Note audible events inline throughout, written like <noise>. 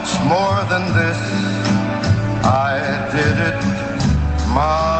much more than this, I did it my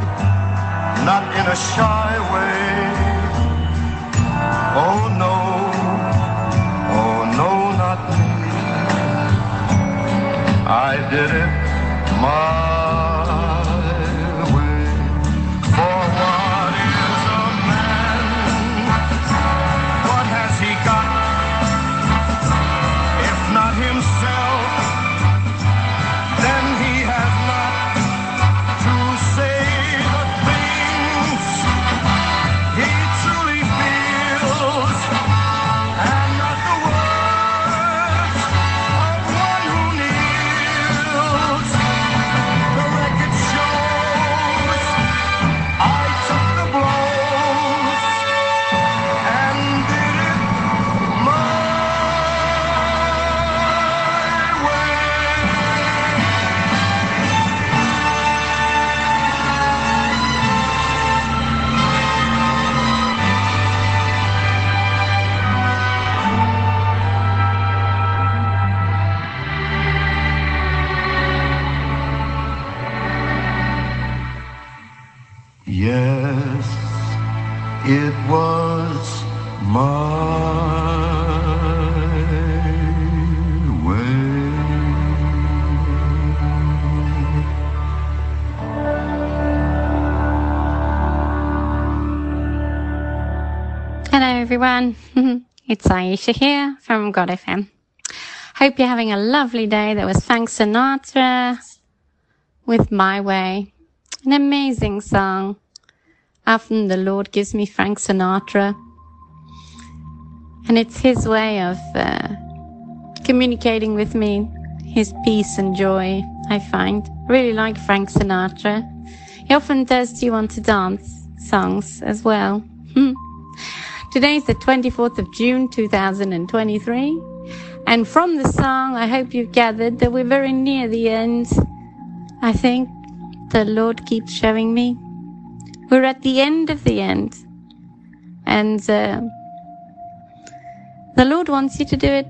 not in a shy way, oh no, oh no, not me. I did it my everyone. <laughs> it's Aisha here from God FM. Hope you're having a lovely day. That was Frank Sinatra with My Way. An amazing song. Often the Lord gives me Frank Sinatra. And it's his way of uh, communicating with me, his peace and joy, I find. Really like Frank Sinatra. He often does Do You Want to Dance songs as well. Today's the 24th of June 2023 And from the song, I hope you've gathered that we're very near the end. I think the Lord keeps showing me. We're at the end of the end. And uh, the Lord wants you to do it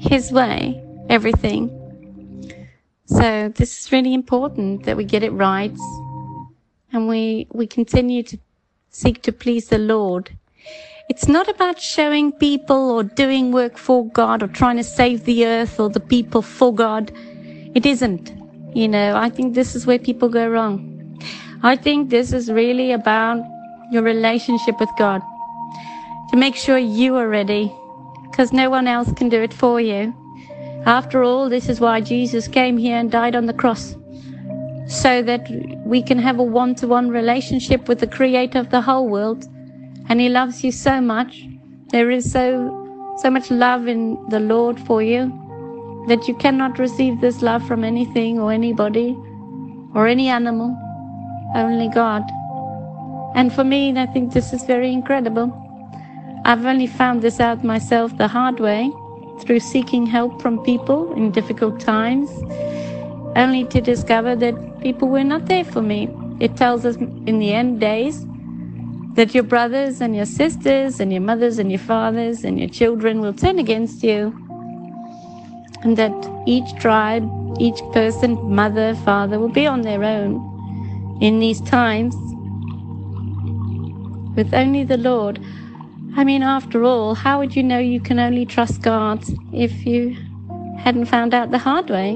His way, everything. So this is really important that we get it right and we, we continue to seek to please the Lord. It's not about showing people or doing work for God or trying to save the earth or the people for God. It isn't. You know, I think this is where people go wrong. I think this is really about your relationship with God. To make sure you are ready, because no one else can do it for you. After all, this is why Jesus came here and died on the cross. So that we can have a one to one relationship with the creator of the whole world. And he loves you so much. There is so, so much love in the Lord for you that you cannot receive this love from anything or anybody or any animal, only God. And for me, I think this is very incredible. I've only found this out myself the hard way through seeking help from people in difficult times, only to discover that people were not there for me. It tells us in the end days that your brothers and your sisters and your mothers and your fathers and your children will turn against you. And that each tribe, each person, mother, father, will be on their own in these times with only the Lord. I mean, after all, how would you know you can only trust God if you hadn't found out the hard way?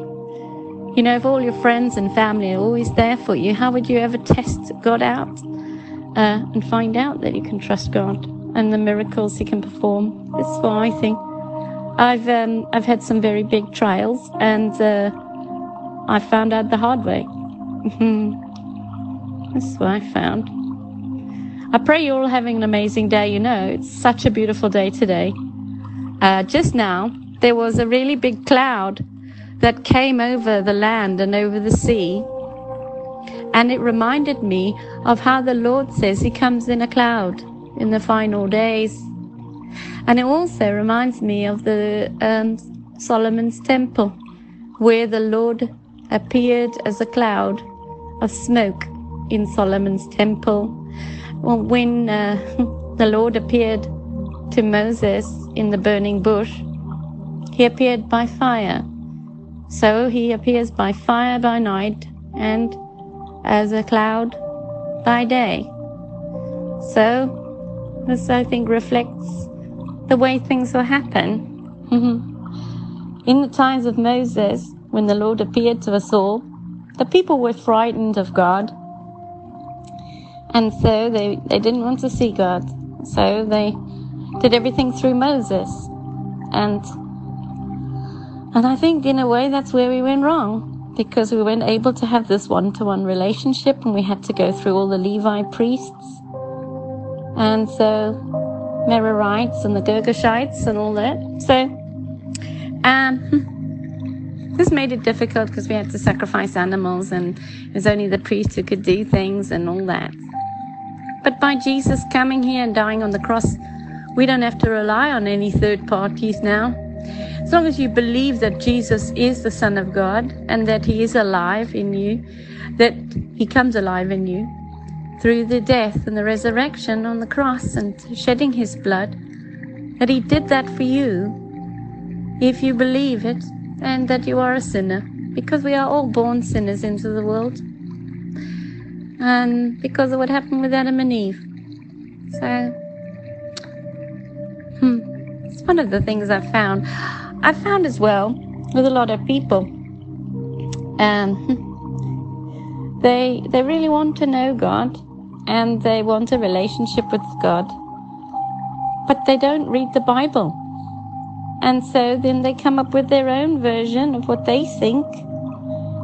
You know, if all your friends and family are always there for you, how would you ever test God out uh, and find out that you can trust God and the miracles He can perform? That's what I think. I've um, I've had some very big trials, and uh, I found out the hard way. <laughs> That's what I found. I pray you're all having an amazing day. You know, it's such a beautiful day today. Uh, just now, there was a really big cloud that came over the land and over the sea. And it reminded me of how the Lord says He comes in a cloud in the final days. And it also reminds me of the um, Solomon's temple, where the Lord appeared as a cloud of smoke in Solomon's temple. Well, when uh, <laughs> the Lord appeared to Moses in the burning bush, he appeared by fire. So he appears by fire by night and as a cloud by day. So this, I think, reflects the way things will happen. <laughs> in the times of Moses, when the Lord appeared to us all, the people were frightened of God and so they, they didn't want to see God. So they did everything through Moses. And and I think in a way that's where we went wrong. Because we weren't able to have this one to one relationship and we had to go through all the Levi priests. And so Merarites and the Girgashites and all that. So um <laughs> this made it difficult because we had to sacrifice animals and it was only the priest who could do things and all that. But by Jesus coming here and dying on the cross, we don't have to rely on any third parties now. As long as you believe that Jesus is the Son of God and that He is alive in you, that He comes alive in you through the death and the resurrection on the cross and shedding His blood, that He did that for you, if you believe it, and that you are a sinner, because we are all born sinners into the world and because of what happened with Adam and Eve. So, hmm, it's one of the things I've found. I've found as well with a lot of people, um, <laughs> they they really want to know God, and they want a relationship with God, but they don't read the Bible, and so then they come up with their own version of what they think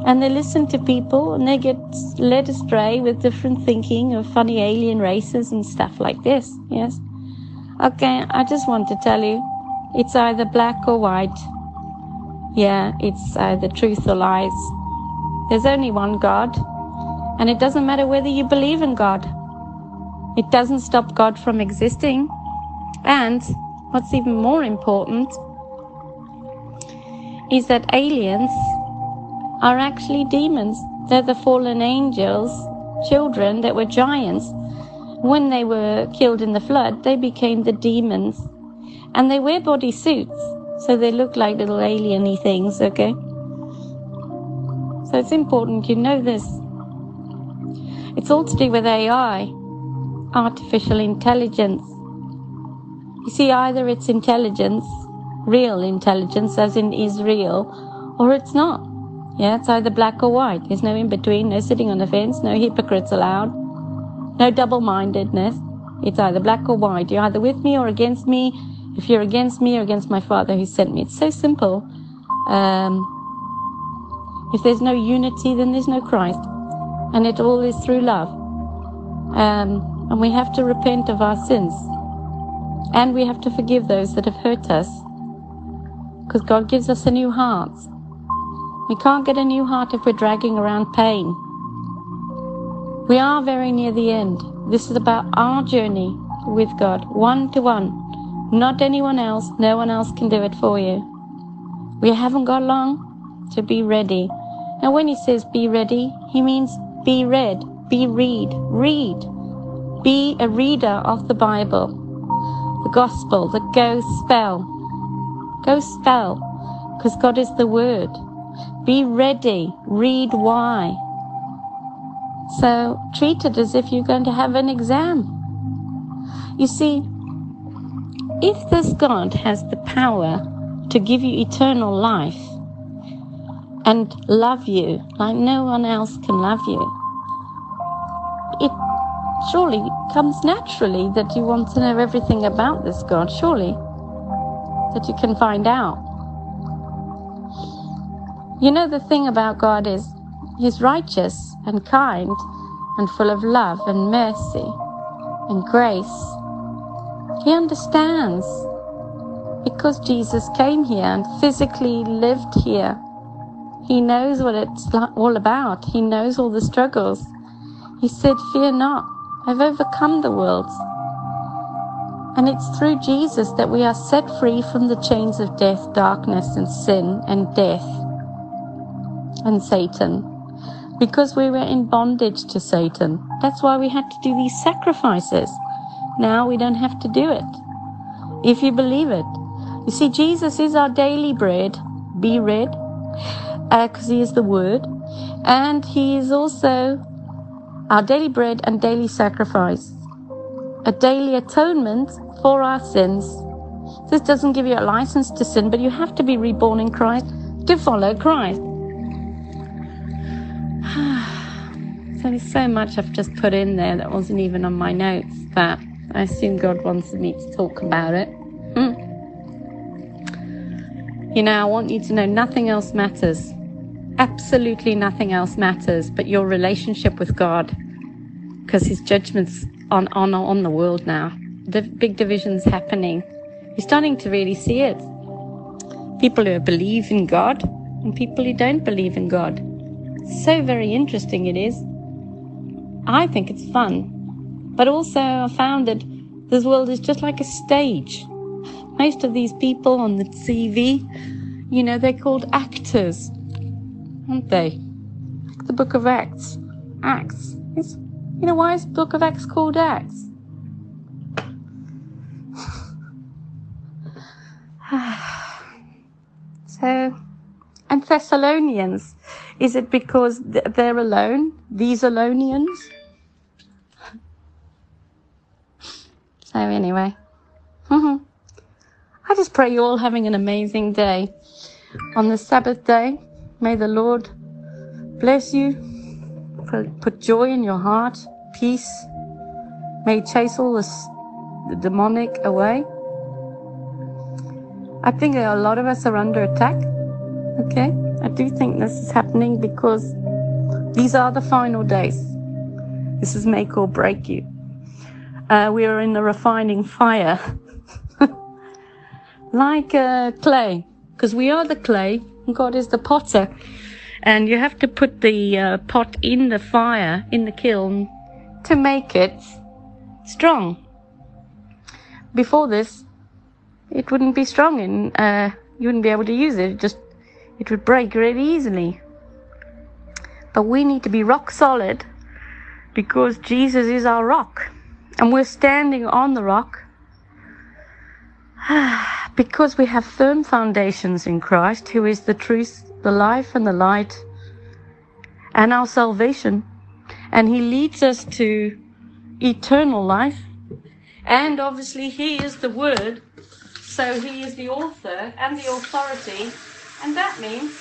and they listen to people and they get led astray with different thinking of funny alien races and stuff like this. Yes. Okay, I just want to tell you it's either black or white. Yeah, it's either truth or lies. There's only one God, and it doesn't matter whether you believe in God. It doesn't stop God from existing. And what's even more important, is that aliens are actually demons. They're the fallen angels, children that were giants. When they were killed in the flood, they became the demons. And they wear body suits, so they look like little alieny things, okay? So it's important you know this. It's all to do with AI, artificial intelligence. You see, either it's intelligence, real intelligence, as in is real, or it's not. Yeah, it's either black or white. There's no in between, no sitting on the fence, no hypocrites allowed, no double mindedness. It's either black or white. You're either with me or against me. If you're against me or against my Father who sent me, it's so simple. Um, if there's no unity, then there's no Christ. And it all is through love. Um, and we have to repent of our sins. And we have to forgive those that have hurt us. Because God gives us a new heart. We can't get a new heart if we're dragging around pain. We are very near the end. This is about our journey with God, one to one. Not anyone else. No one else can do it for you. We haven't got long to be ready. Now, when he says be ready, he means be read, be read, read. Be a reader of the Bible, the gospel, the go spell. Go spell, because God is the word. Be ready, read why. So treat it as if you're going to have an exam. You see, if this God has the power to give you eternal life and love you like no one else can love you, it surely comes naturally that you want to know everything about this God, surely, that you can find out. You know, the thing about God is He's righteous and kind and full of love and mercy and grace. He understands because Jesus came here and physically lived here. He knows what it's all about. He knows all the struggles. He said, Fear not, I've overcome the world. And it's through Jesus that we are set free from the chains of death, darkness, and sin and death and Satan because we were in bondage to Satan. That's why we had to do these sacrifices. Now we don't have to do it. If you believe it. You see, Jesus is our daily bread. Be read, because uh, he is the Word. And he is also our daily bread and daily sacrifice. A daily atonement for our sins. This doesn't give you a license to sin, but you have to be reborn in Christ to follow Christ. so <sighs> there's so much I've just put in there that wasn't even on my notes, but I assume God wants me to talk about it. Hmm. You know, I want you to know nothing else matters. Absolutely nothing else matters but your relationship with God, because His judgments on on on the world now. The big divisions happening. You're starting to really see it. People who believe in God and people who don't believe in God so very interesting it is. I think it's fun. But also, I found that this world is just like a stage. Most of these people on the TV, you know, they're called actors, aren't they? Like the Book of Acts. Acts. It's, you know, why is Book of Acts called Acts? <sighs> so, and Thessalonians. Is it because they're alone, these Alonians? So, anyway, mm-hmm. I just pray you're all having an amazing day. On the Sabbath day, may the Lord bless you, put joy in your heart, peace. May chase all this, the demonic away. I think a lot of us are under attack. Okay? I do think this is happening because these are the final days. This is make or break you. Uh, we are in the refining fire. <laughs> like uh, clay, because we are the clay, and God is the potter. And you have to put the uh, pot in the fire, in the kiln, to make it strong. Before this, it wouldn't be strong and uh, you wouldn't be able to use it. it just it would break really easily. But we need to be rock solid because Jesus is our rock. And we're standing on the rock <sighs> because we have firm foundations in Christ, who is the truth, the life, and the light, and our salvation. And He leads us to eternal life. And obviously, He is the Word, so He is the author and the authority. And that means.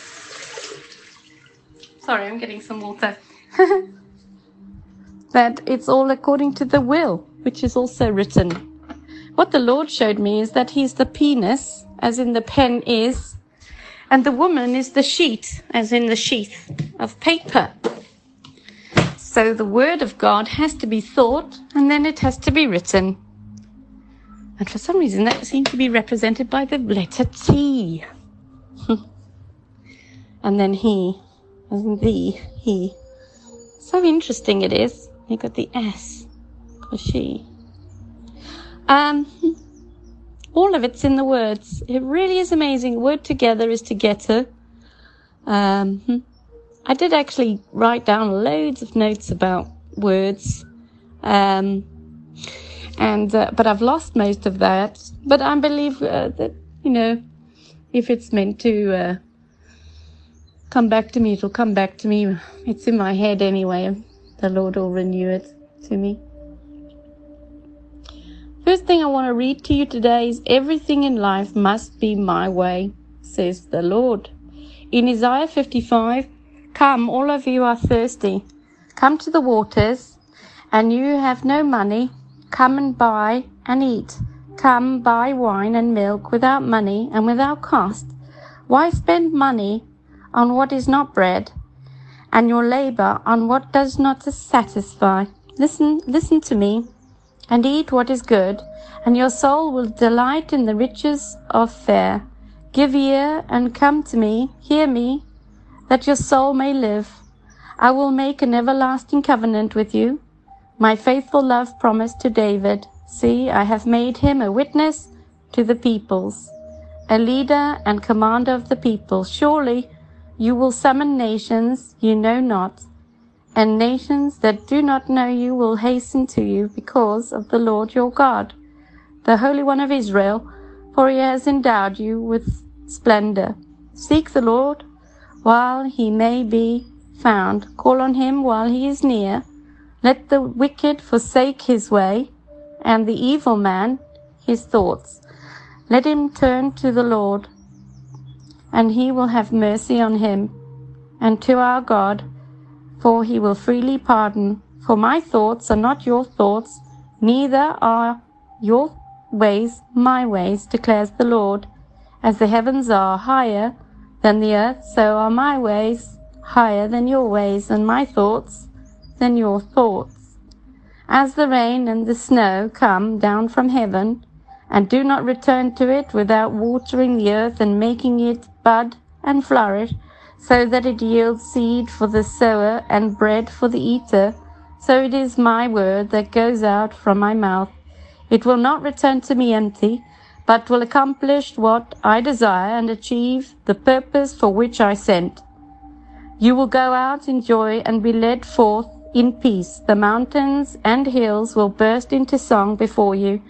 Sorry, I'm getting some water. <laughs> that it's all according to the will, which is also written. What the Lord showed me is that He's the penis, as in the pen is, and the woman is the sheet, as in the sheath of paper. So the Word of God has to be thought, and then it has to be written. And for some reason, that seemed to be represented by the letter T. <laughs> and then He, as in thee, He. So interesting it is. You got the S for she. Um, <laughs> all of it's in the words. It really is amazing. Word together is together. Um, <laughs> I did actually write down loads of notes about words. Um, and, uh, but I've lost most of that. But I believe uh, that, you know, if it's meant to, uh, come back to me, it'll come back to me. It's in my head anyway the Lord will renew it to me. First thing I want to read to you today is Everything in life must be my way, says the Lord. In Isaiah 55, Come, all of you are thirsty. Come to the waters, and you have no money. Come and buy and eat. Come, buy wine and milk without money and without cost. Why spend money on what is not bread? And your labor on what does not satisfy. Listen, listen to me, and eat what is good, and your soul will delight in the riches of fare. Give ear and come to me, hear me, that your soul may live. I will make an everlasting covenant with you, my faithful love promised to David. See, I have made him a witness to the peoples, a leader and commander of the people. Surely you will summon nations you know not, and nations that do not know you will hasten to you because of the Lord your God, the Holy One of Israel, for he has endowed you with splendor. Seek the Lord while he may be found. Call on him while he is near. Let the wicked forsake his way, and the evil man his thoughts. Let him turn to the Lord and he will have mercy on him, and to our God, for he will freely pardon. For my thoughts are not your thoughts, neither are your ways my ways, declares the Lord. As the heavens are higher than the earth, so are my ways higher than your ways, and my thoughts than your thoughts. As the rain and the snow come down from heaven, and do not return to it without watering the earth and making it bud and flourish, so that it yields seed for the sower and bread for the eater. So it is my word that goes out from my mouth. It will not return to me empty, but will accomplish what I desire and achieve the purpose for which I sent. You will go out in joy and be led forth in peace. The mountains and hills will burst into song before you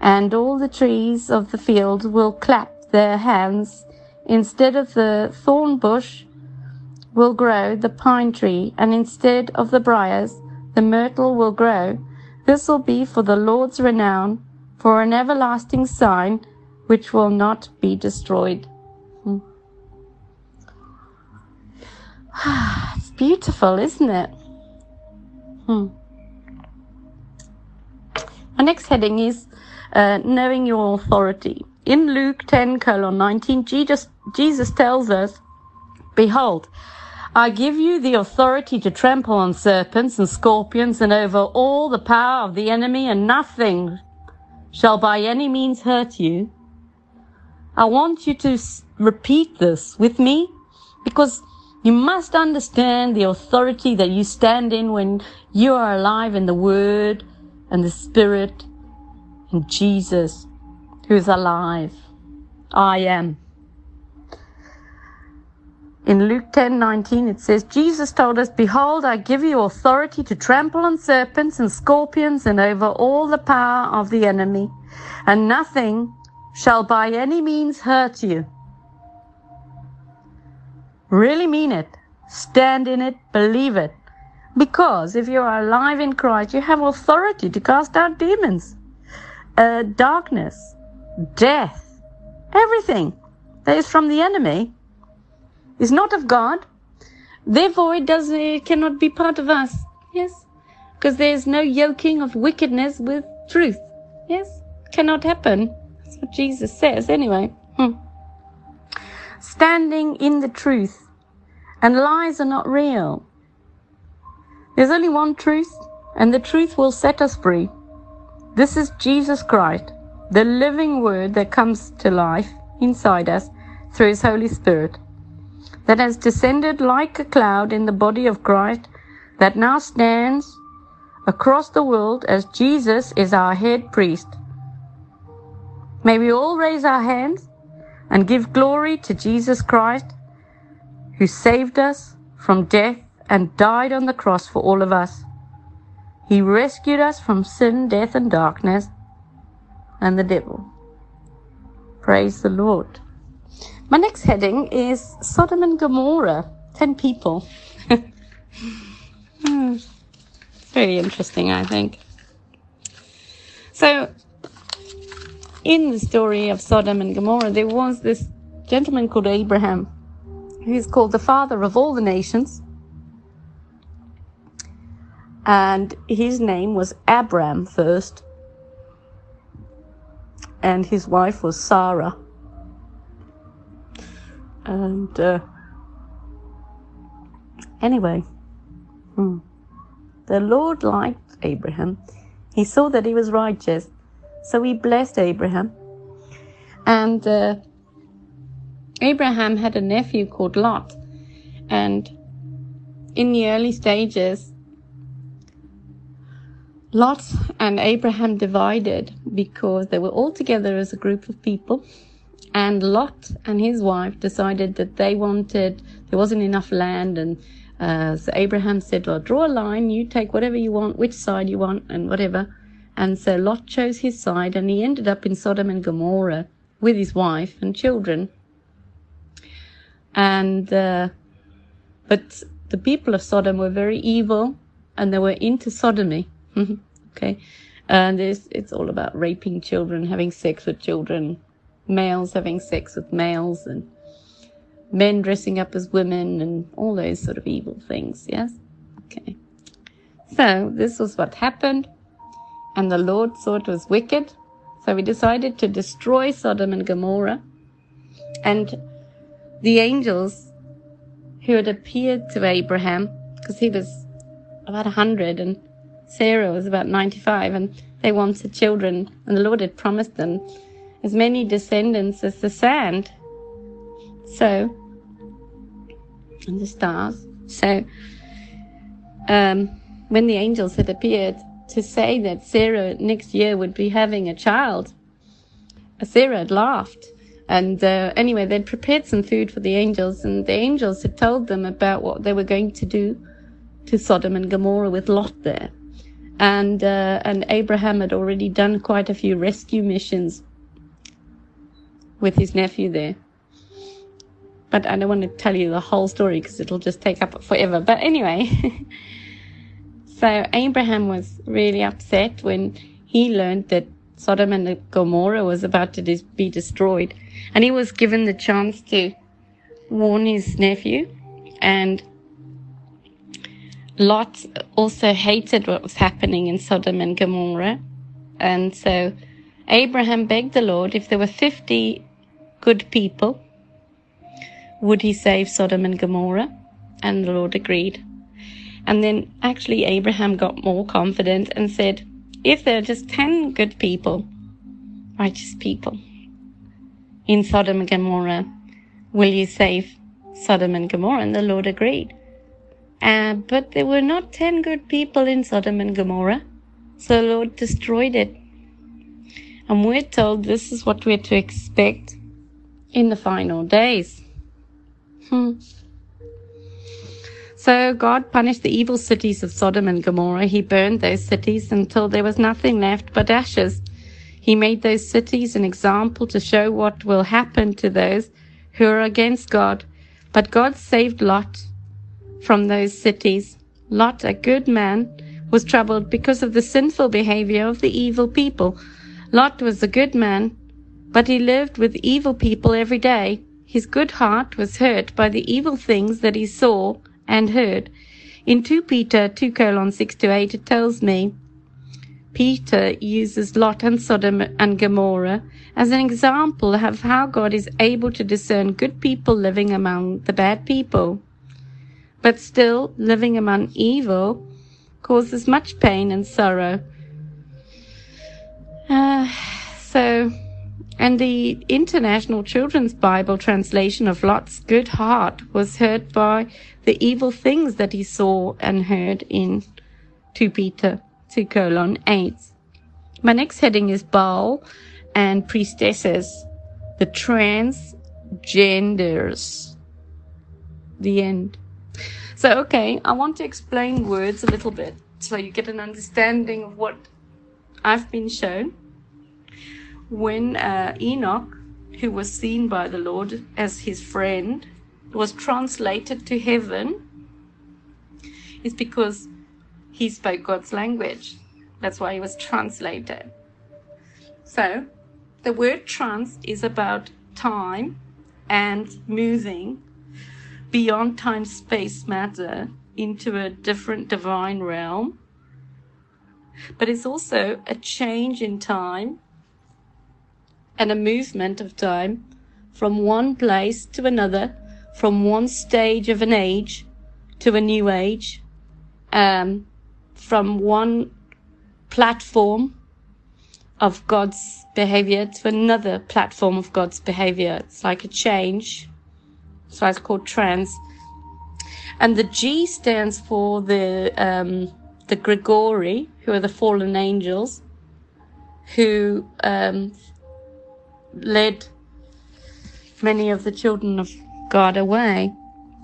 and all the trees of the field will clap their hands. Instead of the thorn bush will grow the pine tree, and instead of the briars, the myrtle will grow. This will be for the Lord's renown, for an everlasting sign which will not be destroyed. Hmm. <sighs> it's beautiful, isn't it? Hmm. Our next heading is uh, knowing your authority. In Luke 10 colon 19, Jesus, Jesus tells us, Behold, I give you the authority to trample on serpents and scorpions and over all the power of the enemy, and nothing shall by any means hurt you. I want you to repeat this with me because you must understand the authority that you stand in when you are alive in the Word and the Spirit and Jesus, who is alive. I am. in Luke 10:19 it says Jesus told us, "Behold, I give you authority to trample on serpents and scorpions and over all the power of the enemy, and nothing shall by any means hurt you." Really mean it. Stand in it, believe it. Because if you are alive in Christ, you have authority to cast out demons, uh, darkness, death, everything that is from the enemy is not of God. Therefore, it does it cannot be part of us. Yes, because there is no yoking of wickedness with truth. Yes, cannot happen. That's what Jesus says. Anyway, hmm. standing in the truth, and lies are not real. There's only one truth, and the truth will set us free. This is Jesus Christ, the living Word that comes to life inside us through His Holy Spirit that has descended like a cloud in the body of Christ, that now stands across the world as Jesus is our head priest. May we all raise our hands and give glory to Jesus Christ, who saved us from death and died on the cross for all of us. He rescued us from sin, death, and darkness, and the devil. Praise the Lord. My next heading is Sodom and Gomorrah. Ten people. <laughs> hmm. Very interesting, I think. So, in the story of Sodom and Gomorrah, there was this gentleman called Abraham, who's called the father of all the nations. And his name was Abram first, and his wife was Sarah. And uh, anyway, hmm, the Lord liked Abraham. He saw that he was righteous, so he blessed Abraham. And uh, Abraham had a nephew called Lot. And in the early stages, Lot and Abraham divided because they were all together as a group of people and Lot and his wife decided that they wanted, there wasn't enough land. And uh, so Abraham said, Well, draw a line, you take whatever you want, which side you want, and whatever. And so Lot chose his side, and he ended up in Sodom and Gomorrah with his wife and children. And, uh, but the people of Sodom were very evil, and they were into sodomy. Mm-hmm. okay. And it's, it's all about raping children, having sex with children, males having sex with males and men dressing up as women and all those sort of evil things, yes? Okay. So this was what happened, and the Lord saw it was wicked, so he decided to destroy Sodom and Gomorrah. And the angels who had appeared to Abraham, because he was about a hundred and Sarah was about 95, and they wanted children, and the Lord had promised them as many descendants as the sand. So, and the stars. So, um, when the angels had appeared to say that Sarah next year would be having a child, Sarah had laughed. And uh, anyway, they'd prepared some food for the angels, and the angels had told them about what they were going to do to Sodom and Gomorrah with Lot there. And uh, and Abraham had already done quite a few rescue missions with his nephew there. But I don't want to tell you the whole story because it'll just take up forever. But anyway, <laughs> so Abraham was really upset when he learned that Sodom and Gomorrah was about to be destroyed. And he was given the chance to warn his nephew. And Lot also hated what was happening in Sodom and Gomorrah. And so Abraham begged the Lord if there were 50 good people, would he save Sodom and Gomorrah? And the Lord agreed. And then actually Abraham got more confident and said, if there are just 10 good people, righteous people, in Sodom and Gomorrah, will you save Sodom and Gomorrah? And the Lord agreed. Uh, but there were not 10 good people in Sodom and Gomorrah. So the Lord destroyed it. And we're told this is what we're to expect in the final days. Hmm. So God punished the evil cities of Sodom and Gomorrah. He burned those cities until there was nothing left but ashes. He made those cities an example to show what will happen to those who are against God. But God saved Lot from those cities. Lot, a good man, was troubled because of the sinful behavior of the evil people. Lot was a good man, but he lived with evil people every day. His good heart was hurt by the evil things that he saw and heard. In 2 Peter 2 colon 6 to 8, it tells me Peter uses Lot and Sodom and Gomorrah as an example of how God is able to discern good people living among the bad people. But still, living among evil causes much pain and sorrow. Uh, so, and the International Children's Bible translation of Lot's good heart was hurt by the evil things that he saw and heard in 2 Peter 2 colon 8. My next heading is Baal and priestesses, the transgenders. The end. So, okay, I want to explain words a little bit so you get an understanding of what I've been shown. When uh, Enoch, who was seen by the Lord as his friend, was translated to heaven, it's because he spoke God's language. That's why he was translated. So, the word trans is about time and moving beyond time space matter into a different divine realm. But it's also a change in time and a movement of time from one place to another, from one stage of an age to a new age, um, from one platform of God's behavior to another platform of God's behavior. It's like a change. So it's called trans. And the G stands for the um, the Grigori, who are the fallen angels, who um, led many of the children of God away.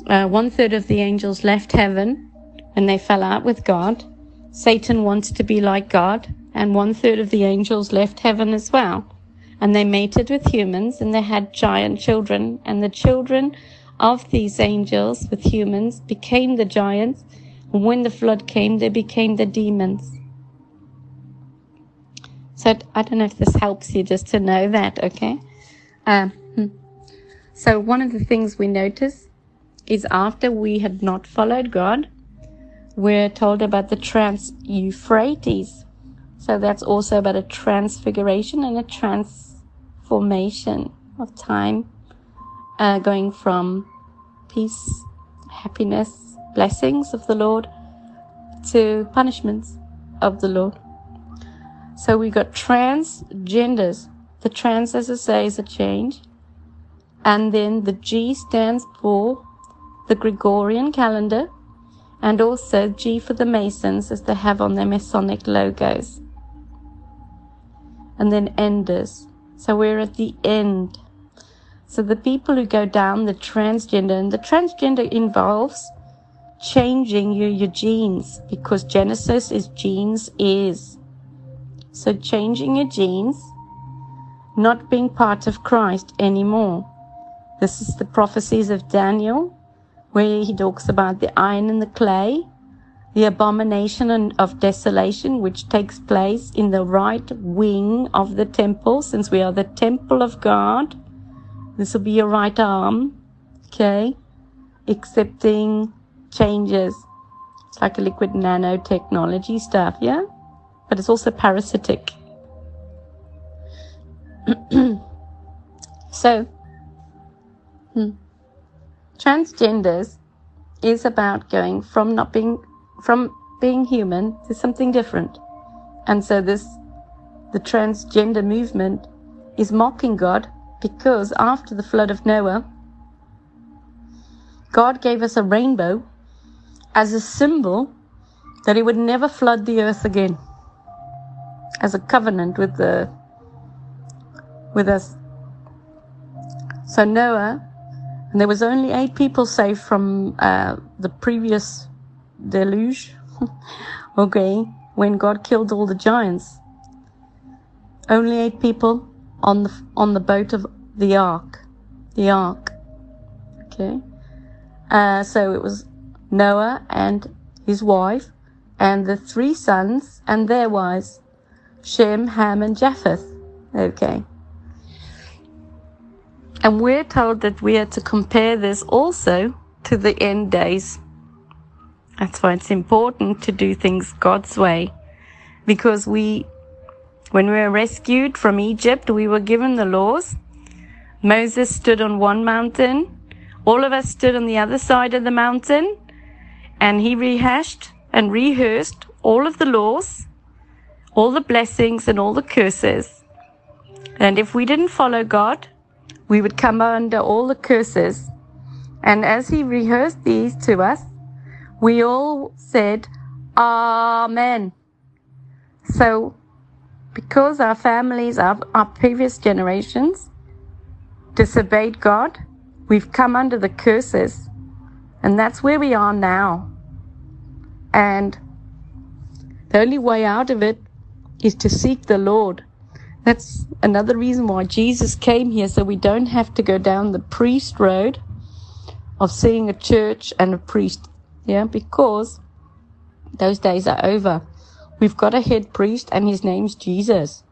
Uh, one third of the angels left heaven and they fell out with God. Satan wants to be like God, and one third of the angels left heaven as well. And they mated with humans, and they had giant children, and the children of these angels with humans became the giants. And when the flood came, they became the demons. So I don't know if this helps you just to know that, okay? Um, hmm. so one of the things we notice is after we had not followed God, we're told about the trans Euphrates. So that's also about a transfiguration and a transformation of time, uh, going from peace, happiness, blessings of the Lord to punishments of the Lord. So we got transgenders. The trans, as I say, is a change. And then the G stands for the Gregorian calendar and also G for the Masons as they have on their Masonic logos. And then enders. So we're at the end. So the people who go down the transgender, and the transgender involves changing your, your genes because Genesis is genes is. So changing your genes, not being part of Christ anymore. This is the prophecies of Daniel, where he talks about the iron and the clay, the abomination of desolation, which takes place in the right wing of the temple, since we are the temple of God. This will be your right arm, okay? Accepting changes. It's like a liquid nanotechnology stuff, yeah? but it's also parasitic. <clears throat> so, hmm, transgenders is about going from not being from being human to something different, and so this the transgender movement is mocking God because after the flood of Noah, God gave us a rainbow as a symbol that He would never flood the earth again as a covenant with the with us. So Noah And there was only eight people saved from uh, the previous deluge. <laughs> okay, when God killed all the giants. Only eight people on the on the boat of the ark, the ark. Okay, uh, so it was Noah and his wife, and the three sons and their wives, Shem, Ham, and Japheth. Okay. And we're told that we are to compare this also to the end days. That's why it's important to do things God's way. Because we, when we were rescued from Egypt, we were given the laws. Moses stood on one mountain. All of us stood on the other side of the mountain. And he rehashed and rehearsed all of the laws, all the blessings and all the curses. And if we didn't follow God, we would come under all the curses. And as he rehearsed these to us, we all said, Amen. So, because our families, our, our previous generations disobeyed God, we've come under the curses. And that's where we are now. And the only way out of it is to seek the Lord. That's another reason why Jesus came here, so we don't have to go down the priest road of seeing a church and a priest. Yeah, because those days are over. We've got a head priest and his name's Jesus.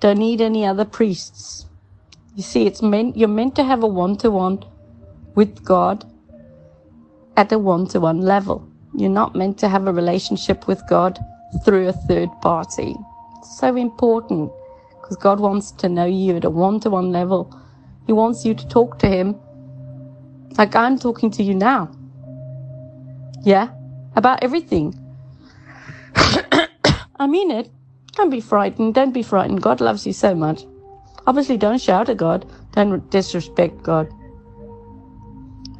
Don't need any other priests. You see, it's meant, you're meant to have a one-to-one with God at a one-to-one level. You're not meant to have a relationship with God through a third party. It's so important because God wants to know you at a one-to-one level. He wants you to talk to him like I'm talking to you now. Yeah, about everything. <coughs> I mean it. Don't be frightened. Don't be frightened. God loves you so much. Obviously, don't shout at God. Don't disrespect God.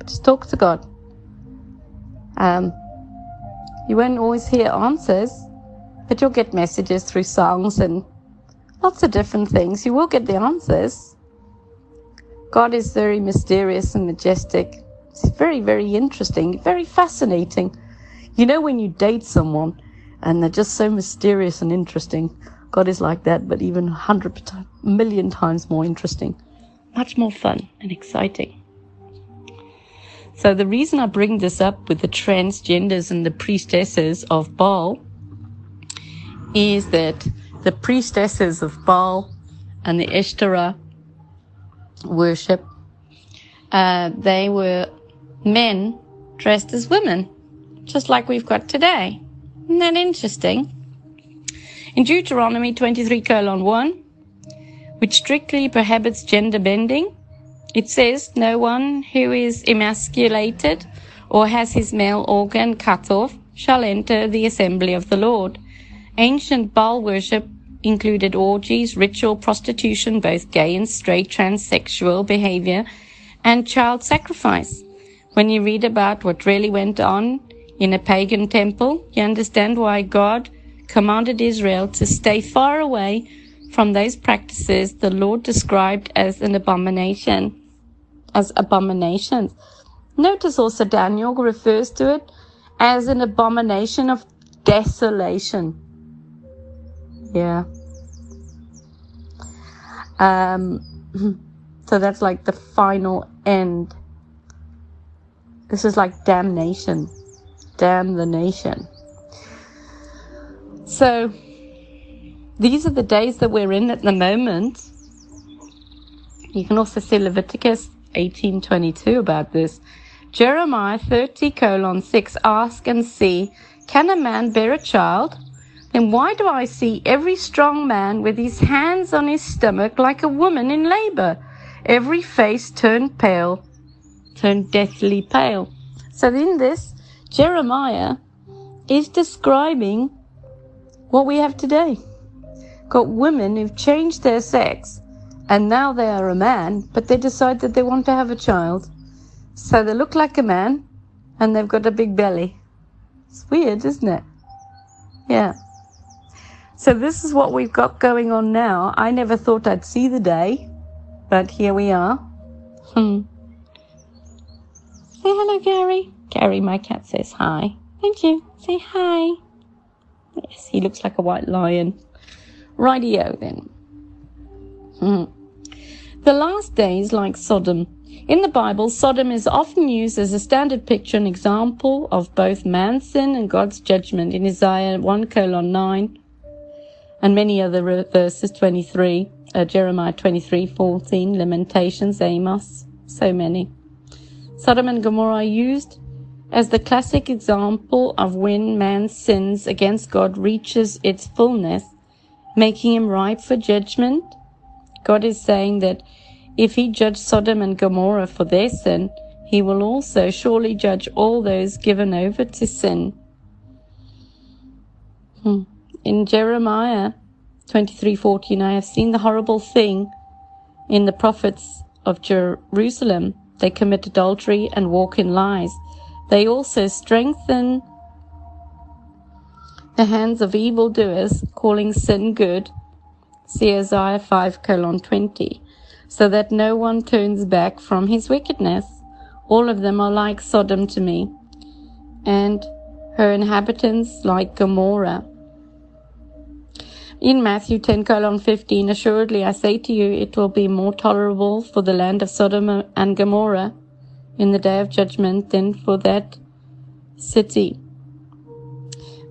Just talk to God. Um, you won't always hear answers, but you'll get messages through songs and lots of different things. You will get the answers. God is very mysterious and majestic. It's very, very interesting, very fascinating. You know, when you date someone and they're just so mysterious and interesting, God is like that, but even a hundred million times more interesting. Much more fun and exciting. So the reason I bring this up with the transgenders and the priestesses of Baal is that the priestesses of Baal and the Ishtarah worship, uh, they were men dressed as women, just like we've got today. Isn't that interesting? In Deuteronomy 23 colon 1, which strictly prohibits gender bending, it says, No one who is emasculated or has his male organ cut off shall enter the assembly of the Lord. Ancient Baal worship included orgies, ritual prostitution, both gay and straight transsexual behavior, and child sacrifice. When you read about what really went on in a pagan temple, you understand why God commanded Israel to stay far away from those practices the Lord described as an abomination, as abominations. Notice also Daniel refers to it as an abomination of desolation. Yeah. Um, <laughs> so that's like the final end. This is like damnation. Damn the nation. So these are the days that we're in at the moment. You can also see Leviticus 18:22 about this. Jeremiah 30 colon 6 ask and see, can a man bear a child? Then why do I see every strong man with his hands on his stomach like a woman in labor? Every face turned pale, turned deathly pale. So in this, Jeremiah is describing what we have today. Got women who've changed their sex and now they are a man, but they decide that they want to have a child. So they look like a man and they've got a big belly. It's weird, isn't it? Yeah. So this is what we've got going on now. I never thought I'd see the day, but here we are. Hmm. Say hello, Gary. Gary, my cat, says hi. Thank you. Say hi. Yes, he looks like a white lion. Rightio then. Hmm. The last days, like Sodom. In the Bible, Sodom is often used as a standard picture and example of both man's sin and God's judgment in Isaiah 1 colon 9 and many other verses 23, uh, Jeremiah 23, 14, Lamentations, Amos, so many. Sodom and Gomorrah used as the classic example of when man's sins against God reaches its fullness, making him ripe for judgment. God is saying that if he judged Sodom and Gomorrah for their sin, he will also surely judge all those given over to sin. Hmm. In Jeremiah 23:14, I have seen the horrible thing in the prophets of Jerusalem. They commit adultery and walk in lies. They also strengthen the hands of evildoers, calling sin good. See Isaiah 5 colon 20. So that no one turns back from his wickedness. All of them are like Sodom to me, and her inhabitants like Gomorrah. In Matthew 10 colon 15, assuredly I say to you, it will be more tolerable for the land of Sodom and Gomorrah in the day of judgment than for that city.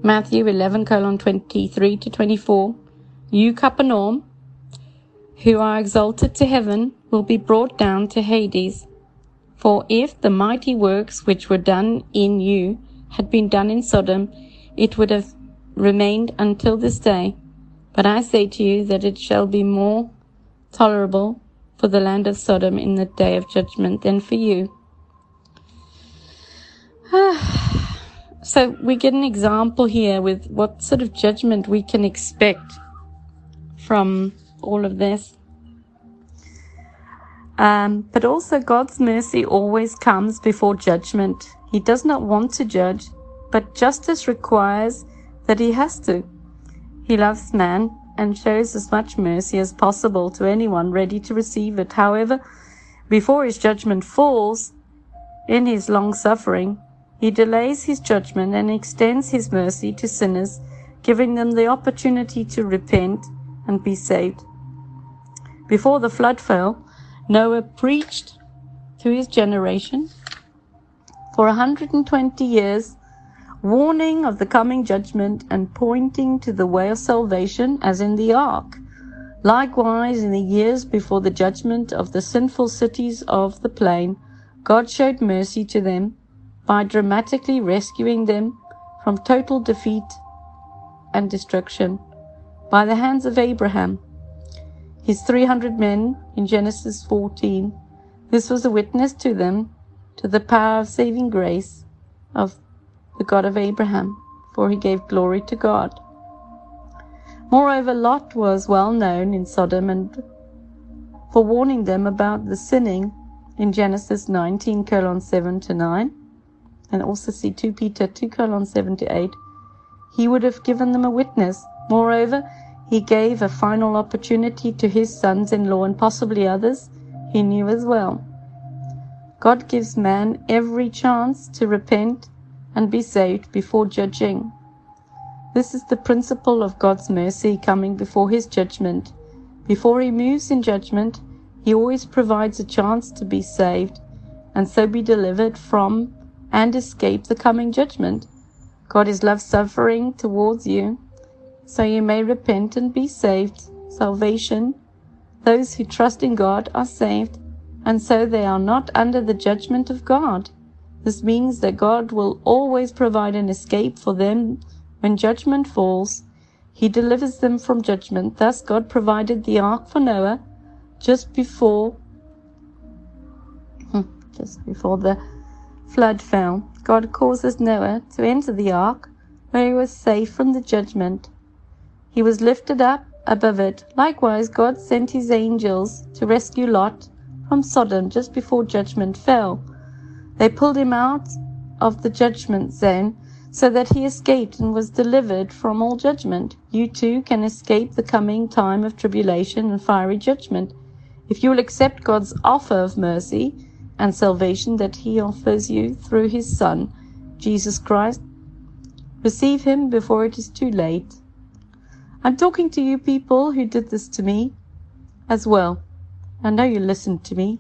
Matthew 11 colon 23 to 24, you Capernaum, who are exalted to heaven, will be brought down to Hades. For if the mighty works which were done in you had been done in Sodom, it would have remained until this day. But I say to you that it shall be more tolerable for the land of Sodom in the day of judgment than for you. <sighs> so we get an example here with what sort of judgment we can expect from all of this. Um, but also, God's mercy always comes before judgment. He does not want to judge, but justice requires that He has to. He loves man and shows as much mercy as possible to anyone ready to receive it. However, before his judgment falls, in his long suffering, he delays his judgment and extends his mercy to sinners, giving them the opportunity to repent and be saved. Before the flood fell, Noah preached to his generation for 120 years warning of the coming judgment and pointing to the way of salvation as in the ark. Likewise, in the years before the judgment of the sinful cities of the plain, God showed mercy to them by dramatically rescuing them from total defeat and destruction by the hands of Abraham, his 300 men in Genesis 14. This was a witness to them to the power of saving grace of the God of Abraham, for he gave glory to God. Moreover, Lot was well known in Sodom and for warning them about the sinning in Genesis 19 colon 7 to 9, and also see 2 Peter 2 colon 7 to 8. He would have given them a witness. Moreover, he gave a final opportunity to his sons in law and possibly others he knew as well. God gives man every chance to repent and be saved before judging. This is the principle of God's mercy coming before his judgment. Before he moves in judgment, he always provides a chance to be saved and so be delivered from and escape the coming judgment. God is love suffering towards you, so you may repent and be saved. Salvation. Those who trust in God are saved, and so they are not under the judgment of God. This means that God will always provide an escape for them when judgment falls. He delivers them from judgment. Thus, God provided the ark for Noah just before, hmm, just before the flood fell. God causes Noah to enter the ark, where he was safe from the judgment. He was lifted up above it. Likewise, God sent his angels to rescue Lot from Sodom just before judgment fell. They pulled him out of the judgment zone so that he escaped and was delivered from all judgment. You too can escape the coming time of tribulation and fiery judgment. If you will accept God's offer of mercy, and salvation that He offers you through His Son, Jesus Christ. Receive Him before it is too late. I'm talking to you people who did this to me as well. I know you listened to me.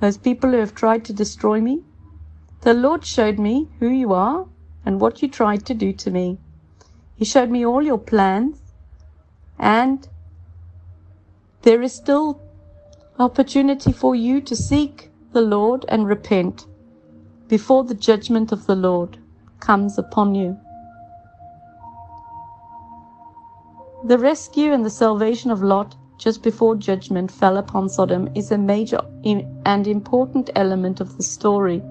Those people who have tried to destroy me, the Lord showed me who you are and what you tried to do to me. He showed me all your plans, and there is still opportunity for you to seek the Lord and repent before the judgment of the Lord comes upon you. The rescue and the salvation of Lot just before judgment fell upon Sodom is a major and important element of the story.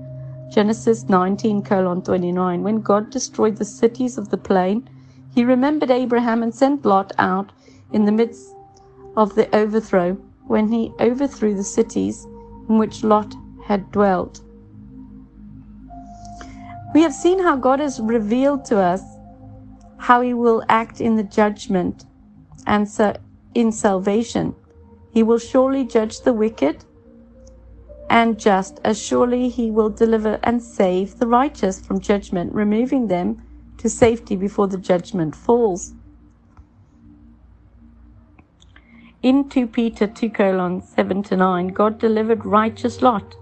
Genesis 19 colon 29. When God destroyed the cities of the plain, he remembered Abraham and sent Lot out in the midst of the overthrow when he overthrew the cities in which Lot had dwelt. We have seen how God has revealed to us how he will act in the judgment and so in salvation. He will surely judge the wicked and just as surely he will deliver and save the righteous from judgment, removing them to safety before the judgment falls. In 2 Peter 2 colon 7 to 9, God delivered righteous Lot,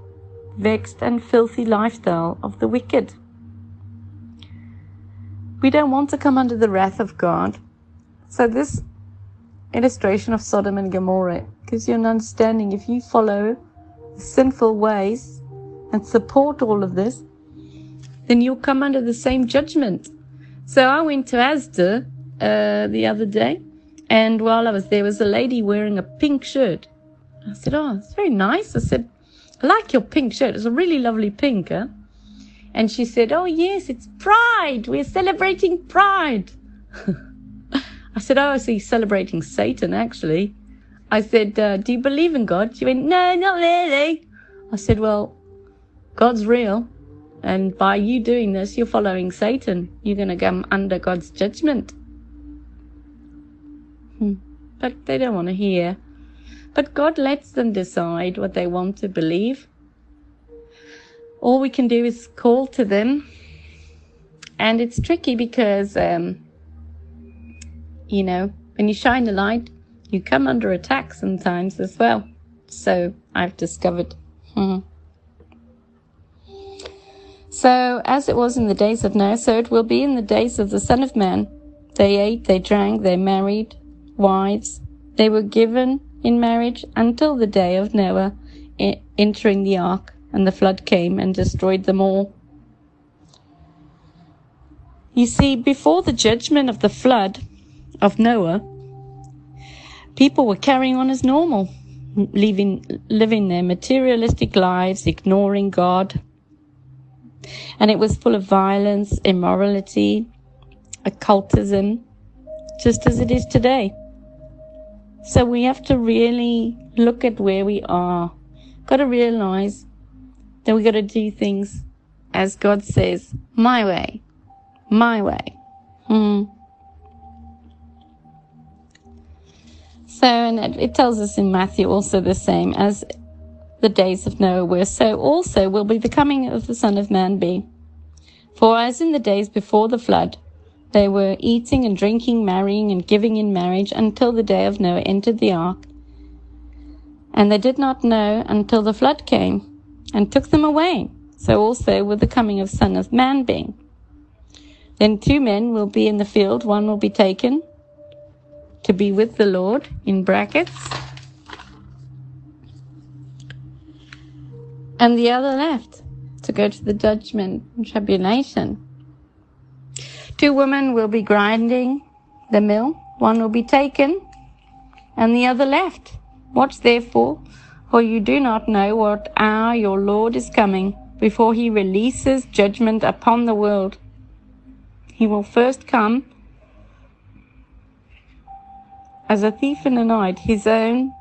vexed and filthy lifestyle of the wicked. We don't want to come under the wrath of God. So this illustration of Sodom and Gomorrah gives you an understanding if you follow sinful ways and support all of this, then you'll come under the same judgment. So I went to Asda uh, the other day, and while I was there, was a lady wearing a pink shirt. I said, "Oh, it's very nice." I said, "I like your pink shirt. It's a really lovely pink." Huh? And she said, "Oh yes, it's Pride. We're celebrating Pride." <laughs> I said, "Oh, I see, celebrating Satan actually." I said, uh, "Do you believe in God?" She went, "No, not really." I said, "Well, God's real." And by you doing this, you're following Satan. You're going to come under God's judgment. Hmm. But they don't want to hear. But God lets them decide what they want to believe. All we can do is call to them. And it's tricky because, um, you know, when you shine the light, you come under attack sometimes as well. So I've discovered. Hmm. So, as it was in the days of Noah, so it will be in the days of the Son of Man. They ate, they drank, they married wives. They were given in marriage until the day of Noah entering the ark, and the flood came and destroyed them all. You see, before the judgment of the flood of Noah, people were carrying on as normal, living, living their materialistic lives, ignoring God, and it was full of violence, immorality, occultism, just as it is today. So we have to really look at where we are. Got to realize that we got to do things as God says, my way, my way. Hmm. So, and it, tells us in Matthew also the same as the days of Noah were, so also will be the coming of the Son of Man be. For as in the days before the flood, they were eating and drinking, marrying and giving in marriage until the day of Noah entered the ark. And they did not know until the flood came and took them away. So also will the coming of Son of Man be. Then two men will be in the field, one will be taken to be with the Lord, in brackets, and the other left to go to the judgment and tribulation. Two women will be grinding the mill, one will be taken, and the other left. Watch therefore, for you do not know what hour your Lord is coming before he releases judgment upon the world. He will first come as a thief in the night, his own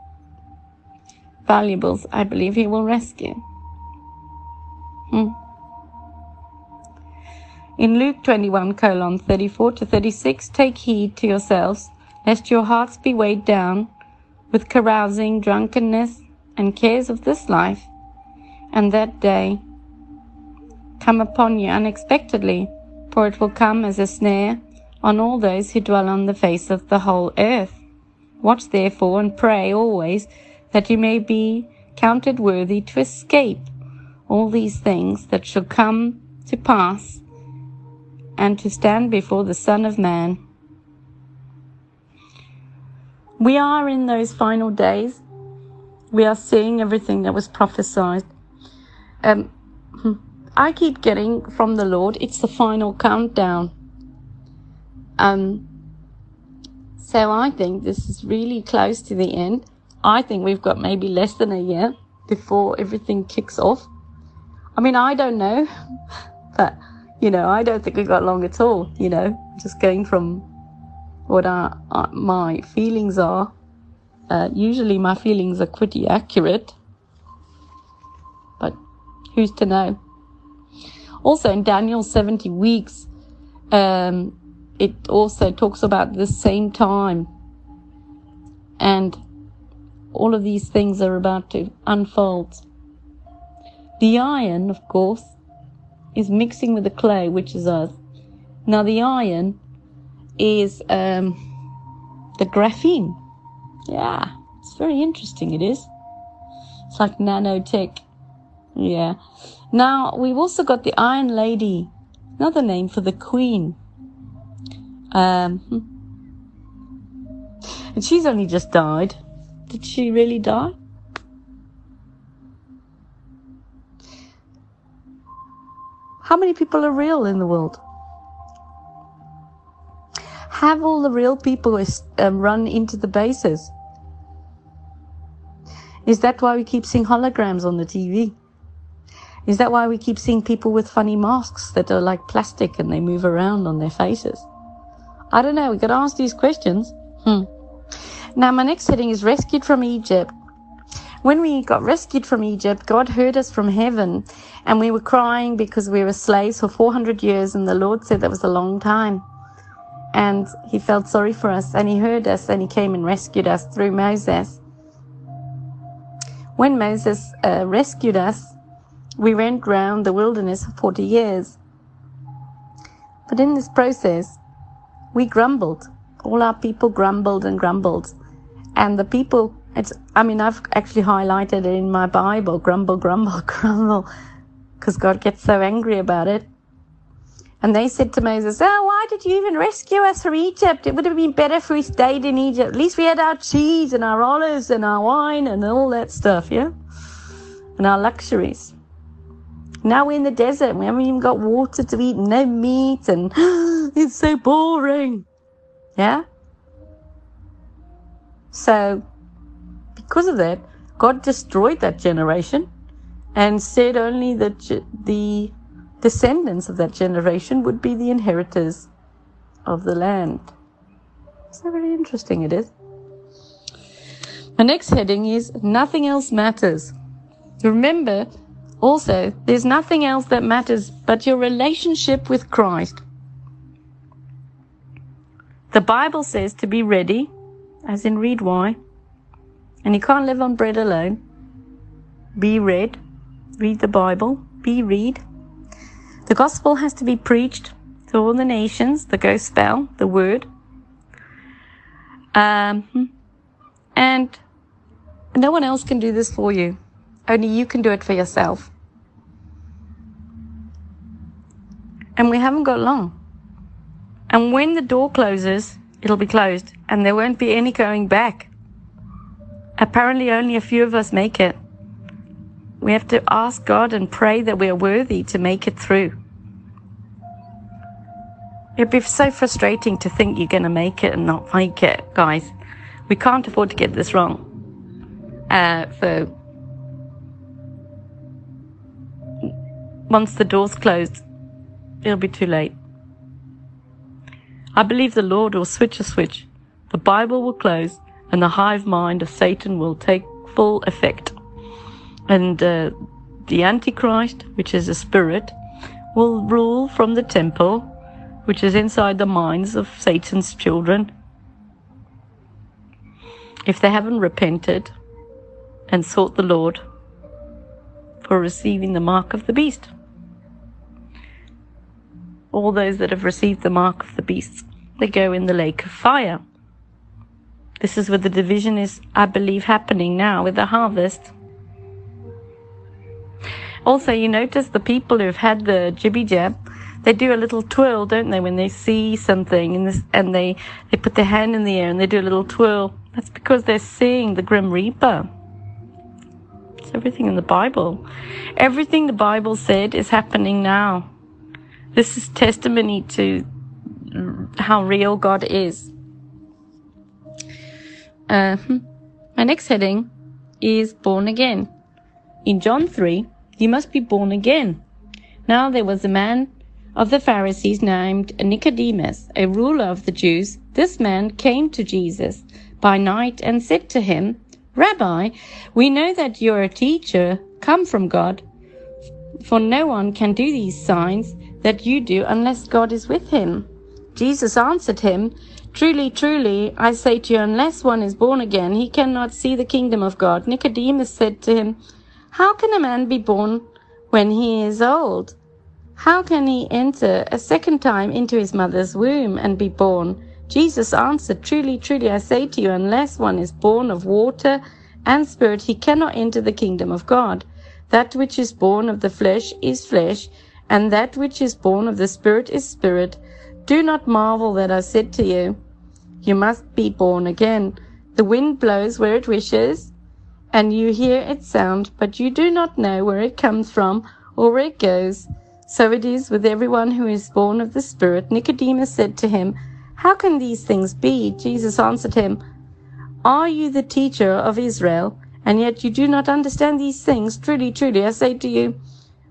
valuables, I believe he will rescue. Hmm. In Luke 21 colon 34 to 36, take heed to yourselves, lest your hearts be weighed down with carousing, drunkenness, and cares of this life, and that day come upon you unexpectedly, for it will come as a snare on all those who dwell on the face of the whole earth. Watch therefore and pray always that you may be counted worthy to escape all these things that shall come to pass and to stand before the Son of Man. We are in those final days. We are seeing everything that was prophesied. Um, I keep getting from the Lord, it's the final countdown. Um, so I think this is really close to the end. I think we've got maybe less than a year before everything kicks off. I mean, I don't know, <laughs> but you know, I don't think we got long at all. You know, just going from what our, our my feelings are. Uh, usually, my feelings are pretty accurate, but who's to know? Also, in Daniel 70 weeks, um, it also talks about the same time. And all of these things are about to unfold. The iron, of course, is mixing with the clay, which is us. Now, the iron is um, the graphene. Yeah, it's very interesting, it is. It's like nanotech. Yeah. Now, we've also got the Iron Lady, another name for the Queen. Um, hmm. and she's only just died. Did she really die? How many people are real in the world? Have all the real people um, run into the bases? Is that why we keep seeing holograms on the TV? Is that why we keep seeing people with funny masks that are like plastic and they move around on their faces? I don't know. We got to ask these questions. Hmm. Now, my next heading is rescued from Egypt. When we got rescued from Egypt, God heard us from heaven and we were crying because we were slaves for 400 years and the Lord said that was a long time. And he felt sorry for us and he heard us and he came and rescued us through Moses. When Moses uh, rescued us, we went round the wilderness for 40 years. But in this process, we grumbled. All our people grumbled and grumbled. And the people, it's, I mean, I've actually highlighted it in my Bible grumble, grumble, <laughs> grumble, because God gets so angry about it. And they said to Moses, Oh, why did you even rescue us from Egypt? It would have been better if we stayed in Egypt. At least we had our cheese and our olives and our wine and all that stuff, yeah? And our luxuries. Now we're in the desert. We haven't even got water to eat, no meat, and <gasps> it's so boring. Yeah? So, because of that, God destroyed that generation and said only that the descendants of that generation would be the inheritors of the land. So very interesting it is. The next heading is Nothing Else Matters. Remember, also, there's nothing else that matters but your relationship with Christ. The Bible says to be ready, as in read why. And you can't live on bread alone. Be read. Read the Bible. Be read. The gospel has to be preached to all the nations, the gospel, the word. Um, and no one else can do this for you. Only you can do it for yourself. And we haven't got long. And when the door closes, it'll be closed and there won't be any going back. Apparently, only a few of us make it. We have to ask God and pray that we are worthy to make it through. It'd be so frustrating to think you're going to make it and not make it, guys. We can't afford to get this wrong. Uh, for once the door's closed, it'll be too late. I believe the Lord will switch a switch. The Bible will close and the hive mind of Satan will take full effect. And uh, the Antichrist, which is a spirit, will rule from the temple, which is inside the minds of Satan's children. If they haven't repented and sought the Lord for receiving the mark of the beast. All those that have received the mark of the beast, they go in the lake of fire. This is where the division is, I believe, happening now with the harvest. Also, you notice the people who've had the jibby jab, they do a little twirl, don't they, when they see something and, this, and they, they put their hand in the air and they do a little twirl. That's because they're seeing the Grim Reaper. It's everything in the Bible. Everything the Bible said is happening now. This is testimony to how real God is. Uh, my next heading is born again. In John 3, you must be born again. Now there was a man of the Pharisees named Nicodemus, a ruler of the Jews. This man came to Jesus by night and said to him, Rabbi, we know that you're a teacher come from God, for no one can do these signs that you do unless God is with him. Jesus answered him, Truly, truly, I say to you, unless one is born again, he cannot see the kingdom of God. Nicodemus said to him, How can a man be born when he is old? How can he enter a second time into his mother's womb and be born? Jesus answered, Truly, truly, I say to you, unless one is born of water and spirit, he cannot enter the kingdom of God. That which is born of the flesh is flesh, and that which is born of the spirit is spirit. Do not marvel that I said to you, You must be born again. The wind blows where it wishes, and you hear its sound, but you do not know where it comes from or where it goes. So it is with everyone who is born of the Spirit. Nicodemus said to him, How can these things be? Jesus answered him, Are you the teacher of Israel, and yet you do not understand these things? Truly, truly, I say to you,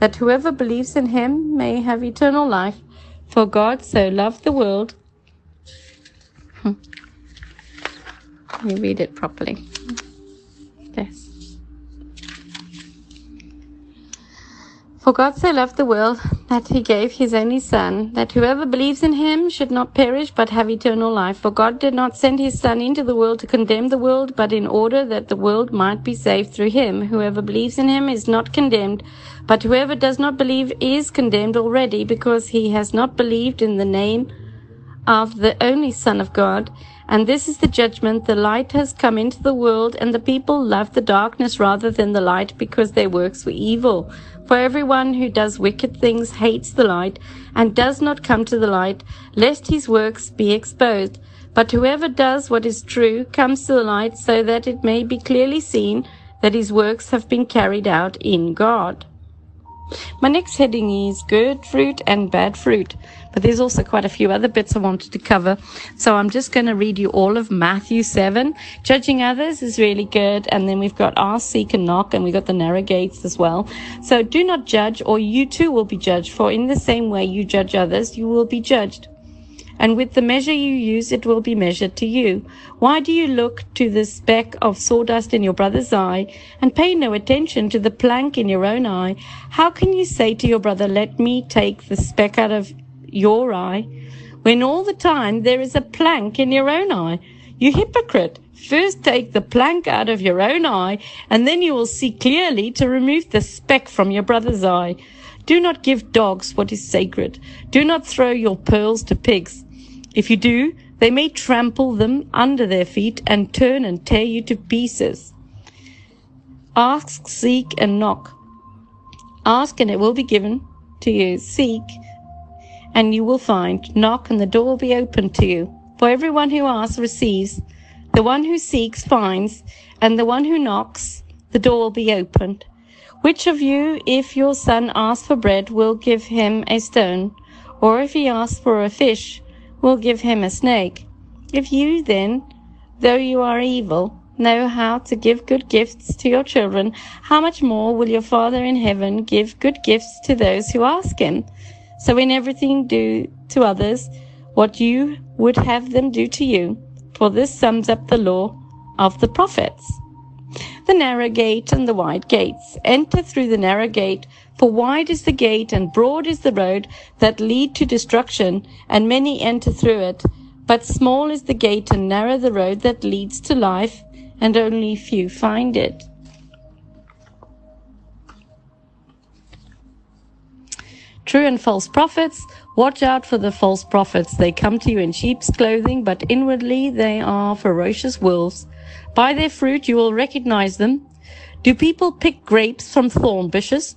that whoever believes in him may have eternal life. For God so loved the world hmm. Let me read it properly. Yes. For God so loved the world that he gave his only Son, that whoever believes in him should not perish but have eternal life. For God did not send his Son into the world to condemn the world, but in order that the world might be saved through him. Whoever believes in him is not condemned, but whoever does not believe is condemned already, because he has not believed in the name of the only Son of God. And this is the judgment. The light has come into the world, and the people loved the darkness rather than the light because their works were evil. For everyone who does wicked things hates the light and does not come to the light, lest his works be exposed. But whoever does what is true comes to the light so that it may be clearly seen that his works have been carried out in God. My next heading is good fruit and bad fruit, but there's also quite a few other bits I wanted to cover. So I'm just going to read you all of Matthew 7. Judging others is really good. And then we've got ask, seek, and knock, and we've got the narrow gates as well. So do not judge, or you too will be judged. For in the same way you judge others, you will be judged and with the measure you use it will be measured to you. Why do you look to the speck of sawdust in your brother's eye, and pay no attention to the plank in your own eye? How can you say to your brother, Let me take the speck out of your eye, when all the time there is a plank in your own eye? You hypocrite! First take the plank out of your own eye, and then you will see clearly to remove the speck from your brother's eye. Do not give dogs what is sacred. Do not throw your pearls to pigs. If you do, they may trample them under their feet and turn and tear you to pieces. Ask, seek, and knock. Ask, and it will be given to you. Seek, and you will find. Knock, and the door will be opened to you. For everyone who asks receives, the one who seeks finds, and the one who knocks, the door will be opened. Which of you, if your son asks for bread, will give him a stone? Or if he asks for a fish, will give him a snake. If you then, though you are evil, know how to give good gifts to your children, how much more will your Father in heaven give good gifts to those who ask him? So in everything do to others what you would have them do to you, for this sums up the law of the prophets. The narrow gate and the wide gates. Enter through the narrow gate, for wide is the gate and broad is the road that lead to destruction, and many enter through it. But small is the gate and narrow the road that leads to life, and only few find it. True and false prophets, watch out for the false prophets. They come to you in sheep's clothing, but inwardly they are ferocious wolves. By their fruit you will recognize them. Do people pick grapes from thorn bushes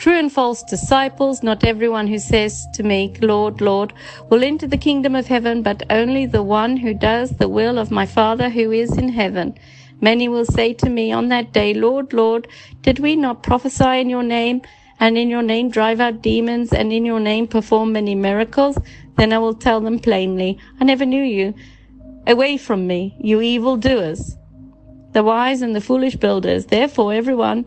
True and false disciples, not everyone who says to me, Lord, Lord, will enter the kingdom of heaven, but only the one who does the will of my Father who is in heaven. Many will say to me on that day, Lord, Lord, did we not prophesy in your name, and in your name drive out demons, and in your name perform many miracles? Then I will tell them plainly, I never knew you. Away from me, you evil doers. The wise and the foolish builders. Therefore, everyone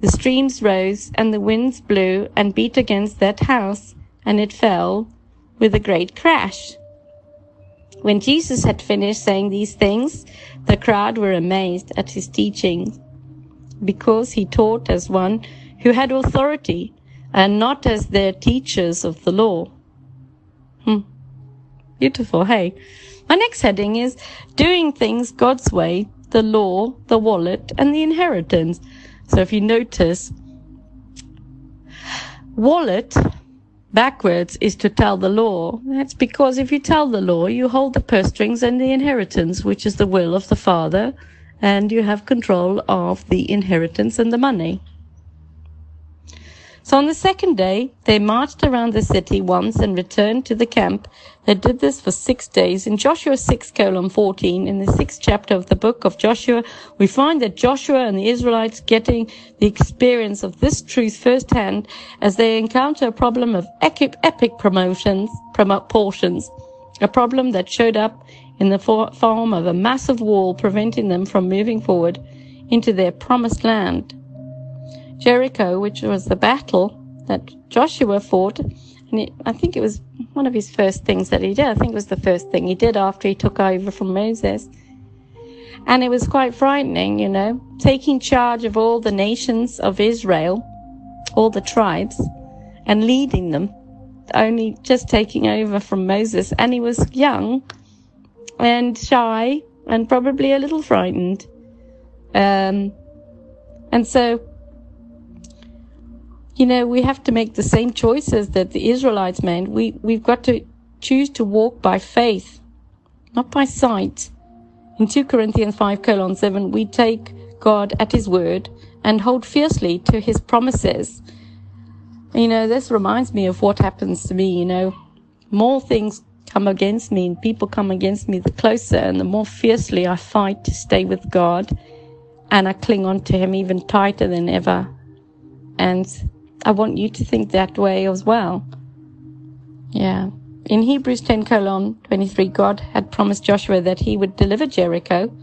the streams rose and the winds blew and beat against that house, and it fell with a great crash. When Jesus had finished saying these things, the crowd were amazed at his teaching, because he taught as one who had authority and not as their teachers of the law. Hmm. Beautiful, hey? My next heading is doing things God's way, the law, the wallet, and the inheritance. So if you notice, wallet backwards is to tell the law. That's because if you tell the law, you hold the purse strings and the inheritance, which is the will of the father, and you have control of the inheritance and the money. So on the second day, they marched around the city once and returned to the camp. They did this for six days. In Joshua 6 colon 14, in the sixth chapter of the book of Joshua, we find that Joshua and the Israelites getting the experience of this truth firsthand as they encounter a problem of epic promotions, portions, a problem that showed up in the form of a massive wall preventing them from moving forward into their promised land. Jericho, which was the battle that Joshua fought. And I think it was one of his first things that he did. I think it was the first thing he did after he took over from Moses. And it was quite frightening, you know, taking charge of all the nations of Israel, all the tribes, and leading them, only just taking over from Moses. And he was young and shy and probably a little frightened. Um, and so you know, we have to make the same choices that the Israelites made. We, we've got to choose to walk by faith, not by sight. In 2 Corinthians 5 colon 7, we take God at his word and hold fiercely to his promises. You know, this reminds me of what happens to me, you know, more things come against me and people come against me, the closer and the more fiercely I fight to stay with God and I cling on to him even tighter than ever. And I want you to think that way as well. Yeah. In Hebrews 10 colon 23, God had promised Joshua that he would deliver Jericho,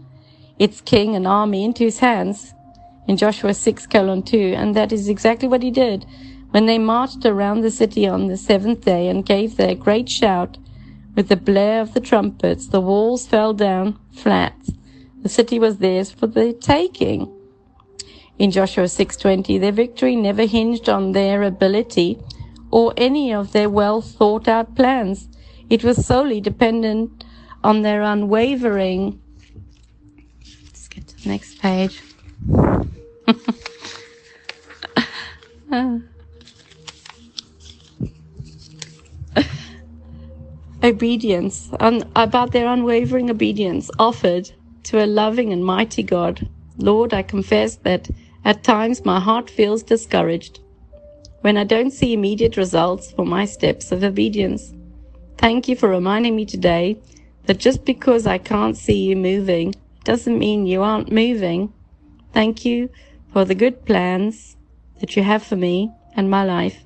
its king and army into his hands in Joshua 6 colon 2. And that is exactly what he did. When they marched around the city on the seventh day and gave their great shout with the blare of the trumpets, the walls fell down flat. The city was theirs for the taking in Joshua 6:20 their victory never hinged on their ability or any of their well thought out plans it was solely dependent on their unwavering. Let's get to the next page. <laughs> obedience, un, about their unwavering obedience offered to a loving and mighty God. Lord, I confess that at times my heart feels discouraged when I don't see immediate results for my steps of obedience. Thank you for reminding me today that just because I can't see you moving doesn't mean you aren't moving. Thank you for the good plans that you have for me and my life.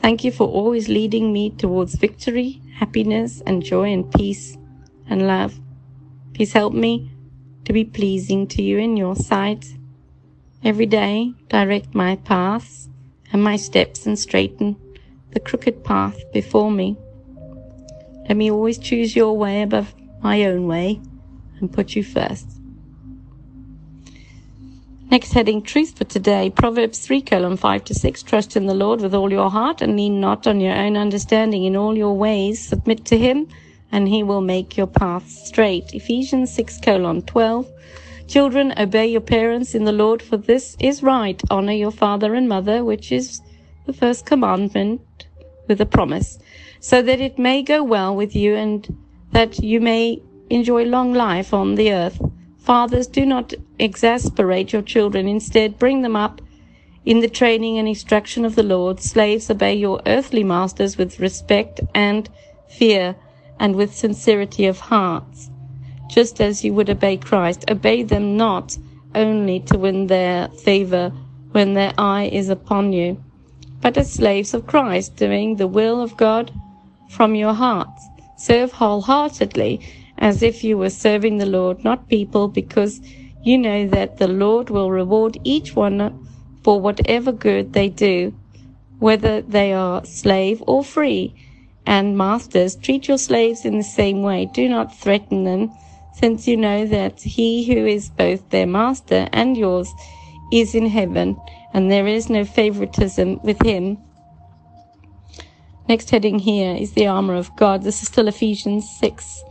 Thank you for always leading me towards victory, happiness, and joy, and peace and love. Please help me to be pleasing to you in your sight. Every day, direct my paths and my steps and straighten the crooked path before me. Let me always choose your way above my own way and put you first. Next heading, truth for today, Proverbs 3 colon 5 to 6. Trust in the Lord with all your heart and lean not on your own understanding. In all your ways, submit to him and he will make your paths straight. Ephesians 6 colon 12. Children, obey your parents in the Lord, for this is right. Honor your father and mother, which is the first commandment with a promise, so that it may go well with you and that you may enjoy long life on the earth. Fathers, do not exasperate your children. Instead, bring them up in the training and instruction of the Lord. Slaves, obey your earthly masters with respect and fear and with sincerity of hearts, just as you would obey Christ. Obey them not only to win their favor when their eye is upon you, but as slaves of Christ, doing the will of God from your hearts. Serve wholeheartedly as if you were serving the Lord, not people, because you know that the Lord will reward each one for whatever good they do, whether they are slave or free. And masters, treat your slaves in the same way. Do not threaten them, since you know that he who is both their master and yours is in heaven, and there is no favoritism with him. Next heading here is the armor of God. This is still Ephesians 6.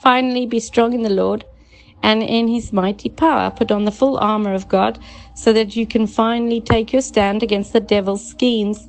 Finally, be strong in the Lord and in his mighty power. Put on the full armor of God so that you can finally take your stand against the devil's schemes.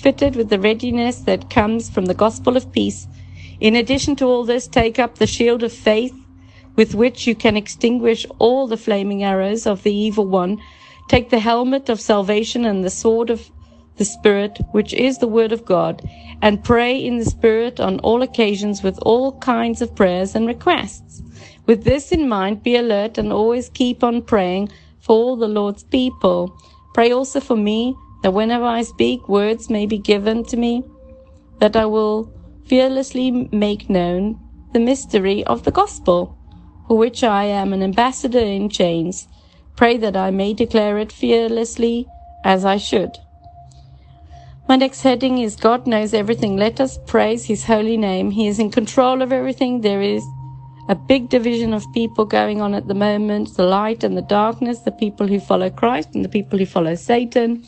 fitted with the readiness that comes from the gospel of peace. In addition to all this, take up the shield of faith with which you can extinguish all the flaming arrows of the evil one. Take the helmet of salvation and the sword of the Spirit, which is the word of God, and pray in the Spirit on all occasions with all kinds of prayers and requests. With this in mind, be alert and always keep on praying for all the Lord's people. Pray also for me that whenever I speak, words may be given to me, that I will fearlessly make known the mystery of the gospel, for which I am an ambassador in chains. Pray that I may declare it fearlessly as I should. My next heading is God knows everything. Let us praise his holy name. He is in control of everything. There is a big division of people going on at the moment the light and the darkness, the people who follow Christ and the people who follow Satan.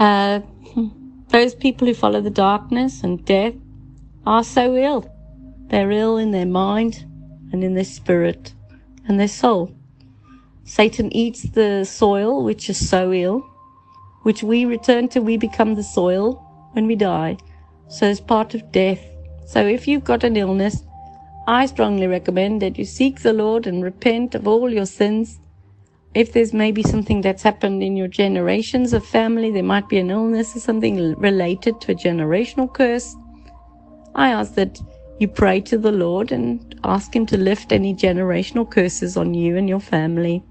Uh, those people who follow the darkness and death are so ill. They're ill in their mind and in their spirit and their soul. Satan eats the soil, which is so ill, which we return to, we become the soil when we die. So it's part of death. So if you've got an illness, I strongly recommend that you seek the Lord and repent of all your sins if there's maybe something that's happened in your generations of family, there might be an illness or something related to a generational curse. I ask that you pray to the Lord and ask Him to lift any generational curses on you and your family.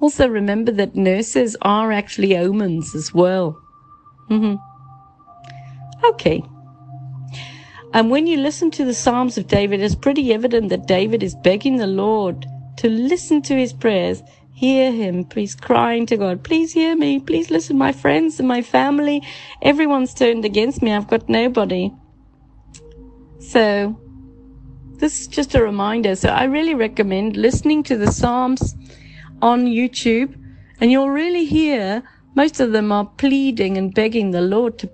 Also, remember that nurses are actually omens as well. Mm-hmm. Okay. And when you listen to the Psalms of David, it's pretty evident that David is begging the Lord to listen to his prayers, hear him. He's crying to God, please hear me. Please listen. My friends and my family, everyone's turned against me. I've got nobody. So this is just a reminder. So I really recommend listening to the Psalms on YouTube and you'll really hear most of them are pleading and begging the Lord to,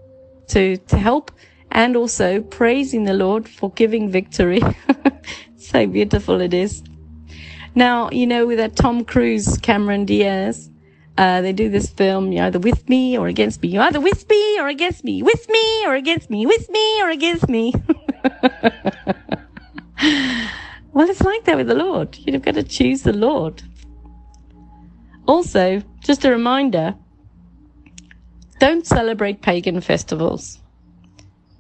to, to help and also praising the Lord for giving victory. <laughs> so beautiful it is. Now, you know, with that Tom Cruise, Cameron Diaz, uh, they do this film, you're either with me or against me. You're either with me or against me. With me or against me. With me or against me. <laughs> well, it's like that with the Lord. You've got to choose the Lord. Also, just a reminder, don't celebrate pagan festivals.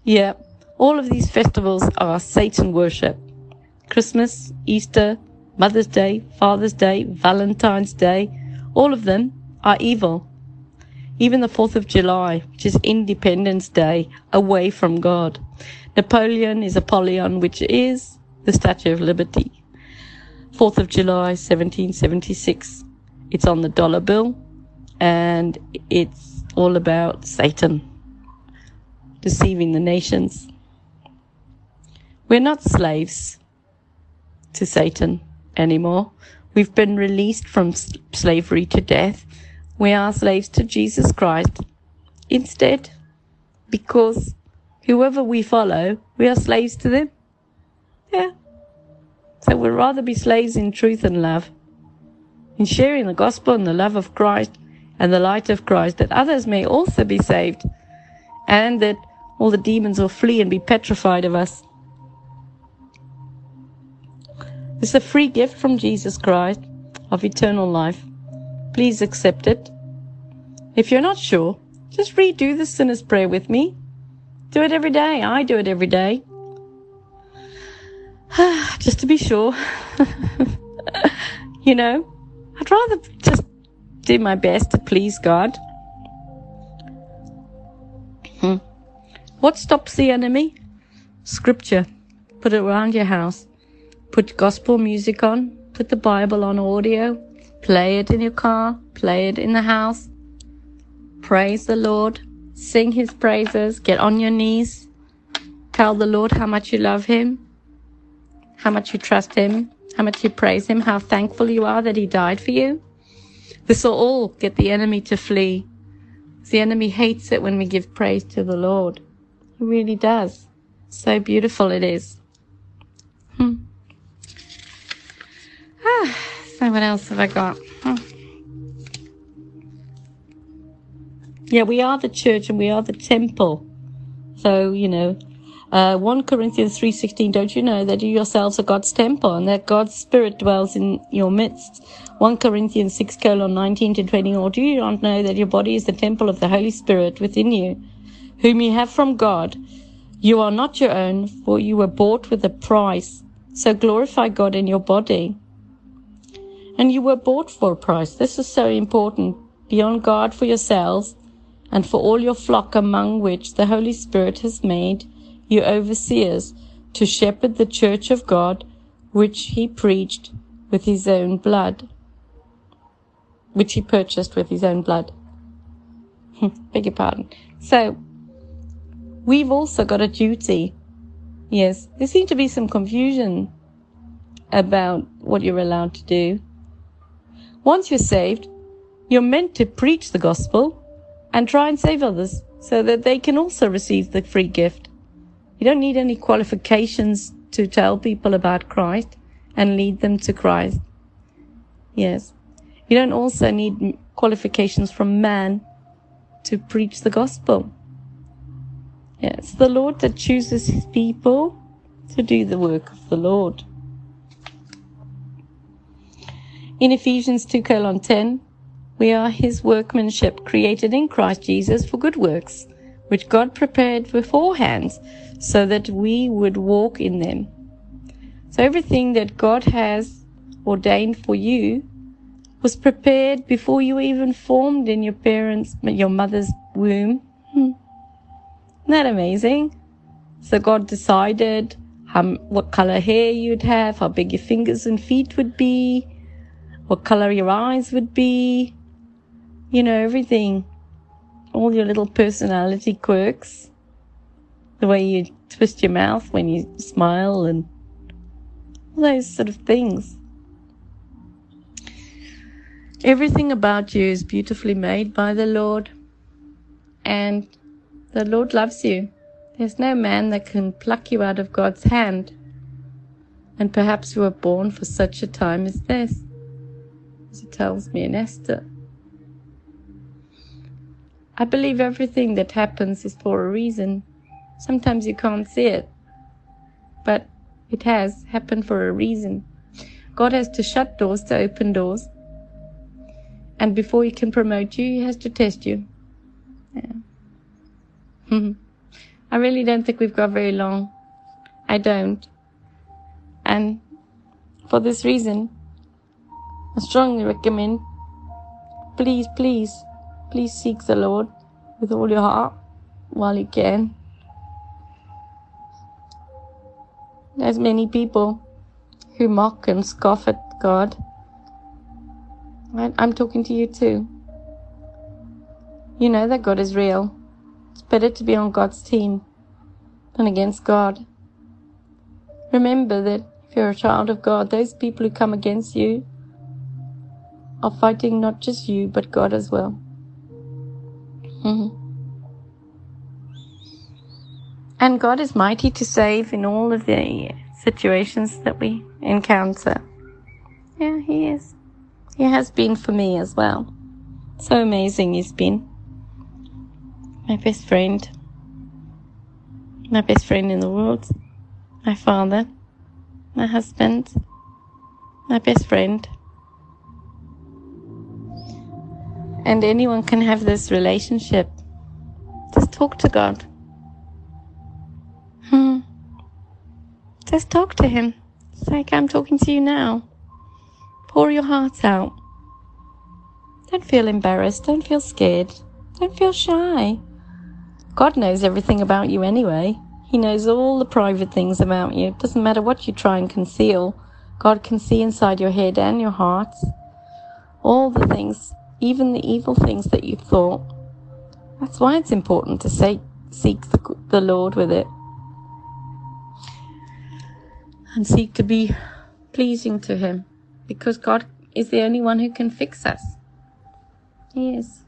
Yeah, all of these festivals are Satan worship. Christmas, Easter, Mother's Day, Father's Day, Valentine's Day, all of them are evil. Even the 4th of July, which is Independence Day, away from God. Napoleon is Apollyon, which is the Statue of Liberty. 4th of July, 1776. It's on the dollar bill and it's all about Satan deceiving the nations. We're not slaves to Satan anymore. We've been released from slavery to death. We are slaves to Jesus Christ instead because whoever we follow, we are slaves to them. Yeah. So we'd rather be slaves in truth and love, in sharing the gospel and the love of Christ and the light of Christ, that others may also be saved, and that all the demons will flee and be petrified of us. It's a free gift from Jesus Christ of eternal life. Please accept it. If you're not sure, just redo the sinner's prayer with me. Do it every day. I do it every day. <sighs> just to be sure. <laughs> you know, I'd rather just do my best to please God. Hmm. What stops the enemy? Scripture. Put it around your house. Put gospel music on. Put the Bible on audio. Play it in your car. Play it in the house. Praise the Lord. Sing his praises. Get on your knees. Tell the Lord how much you love him. How much you trust him. How much you praise him. How thankful you are that he died for you. This will all get the enemy to flee. The enemy hates it when we give praise to the Lord. He really does. So beautiful it is. Hmm. <sighs> So what else have I got? Hmm. Yeah, we are the church and we are the temple. So, you know, uh, 1 Corinthians 3.16, don't you know that you yourselves are God's temple and that God's spirit dwells in your midst? 1 Corinthians 6 colon 19 to 20, or do you not know that your body is the temple of the Holy Spirit within you, whom you have from God? You are not your own, for you were bought with a price. So glorify God in your body. And you were bought for a price. This is so important. Be on guard for yourselves and for all your flock among which the Holy Spirit has made you overseers to shepherd the church of God, which he preached with his own blood, which he purchased with his own blood. Hmm, beg your pardon. So, we've also got a duty. Yes, there seems to be some confusion about what you're allowed to do. Once you're saved, you're meant to preach the gospel and try and save others so that they can also receive the free gift. You don't need any qualifications to tell people about Christ and lead them to Christ. Yes. You don't also need qualifications from man to preach the gospel. Yeah, it's the Lord that chooses his people to do the work of the Lord. In Ephesians 2 colon 10, we are his workmanship created in Christ Jesus for good works, which God prepared beforehand so that we would walk in them. So everything that God has ordained for you was prepared before you were even formed in your parents, your mother's womb. Hmm. Isn't that amazing? So God decided how, what color hair you'd have, how big your fingers and feet would be, what color your eyes would be, you know, everything. All your little personality quirks. The way you twist your mouth when you smile and all those sort of things. Everything about you is beautifully made by the Lord, and the Lord loves you. There's no man that can pluck you out of God's hand. And perhaps you were born for such a time as this, it tells me in Esther. I believe everything that happens is for a reason. Sometimes you can't see it, but it has happened for a reason. God has to shut doors to open doors. And before he can promote you, he has to test you. Yeah. <laughs> I really don't think we've got very long. I don't. And for this reason, I strongly recommend please, please, please seek the Lord with all your heart while you can. There's many people who mock and scoff at God. I'm talking to you too. You know that God is real. It's better to be on God's team than against God. Remember that if you're a child of God, those people who come against you are fighting not just you, but God as well. Mm-hmm. And God is mighty to save in all of the situations that we encounter. Yeah, He is. He has been for me as well. So amazing He's been my best friend, my best friend in the world, my father, my husband, my best friend. And anyone can have this relationship. Just talk to God. Hmm. Just talk to Him. It's like I'm talking to you now. Pour your heart out. Don't feel embarrassed. Don't feel scared. Don't feel shy. God knows everything about you anyway. He knows all the private things about you. It doesn't matter what you try and conceal. God can see inside your head and your heart. All the things, even the evil things that you thought. That's why it's important to say, seek the, the Lord with it. And seek to be pleasing to Him. Because God is the only one who can fix us. He is.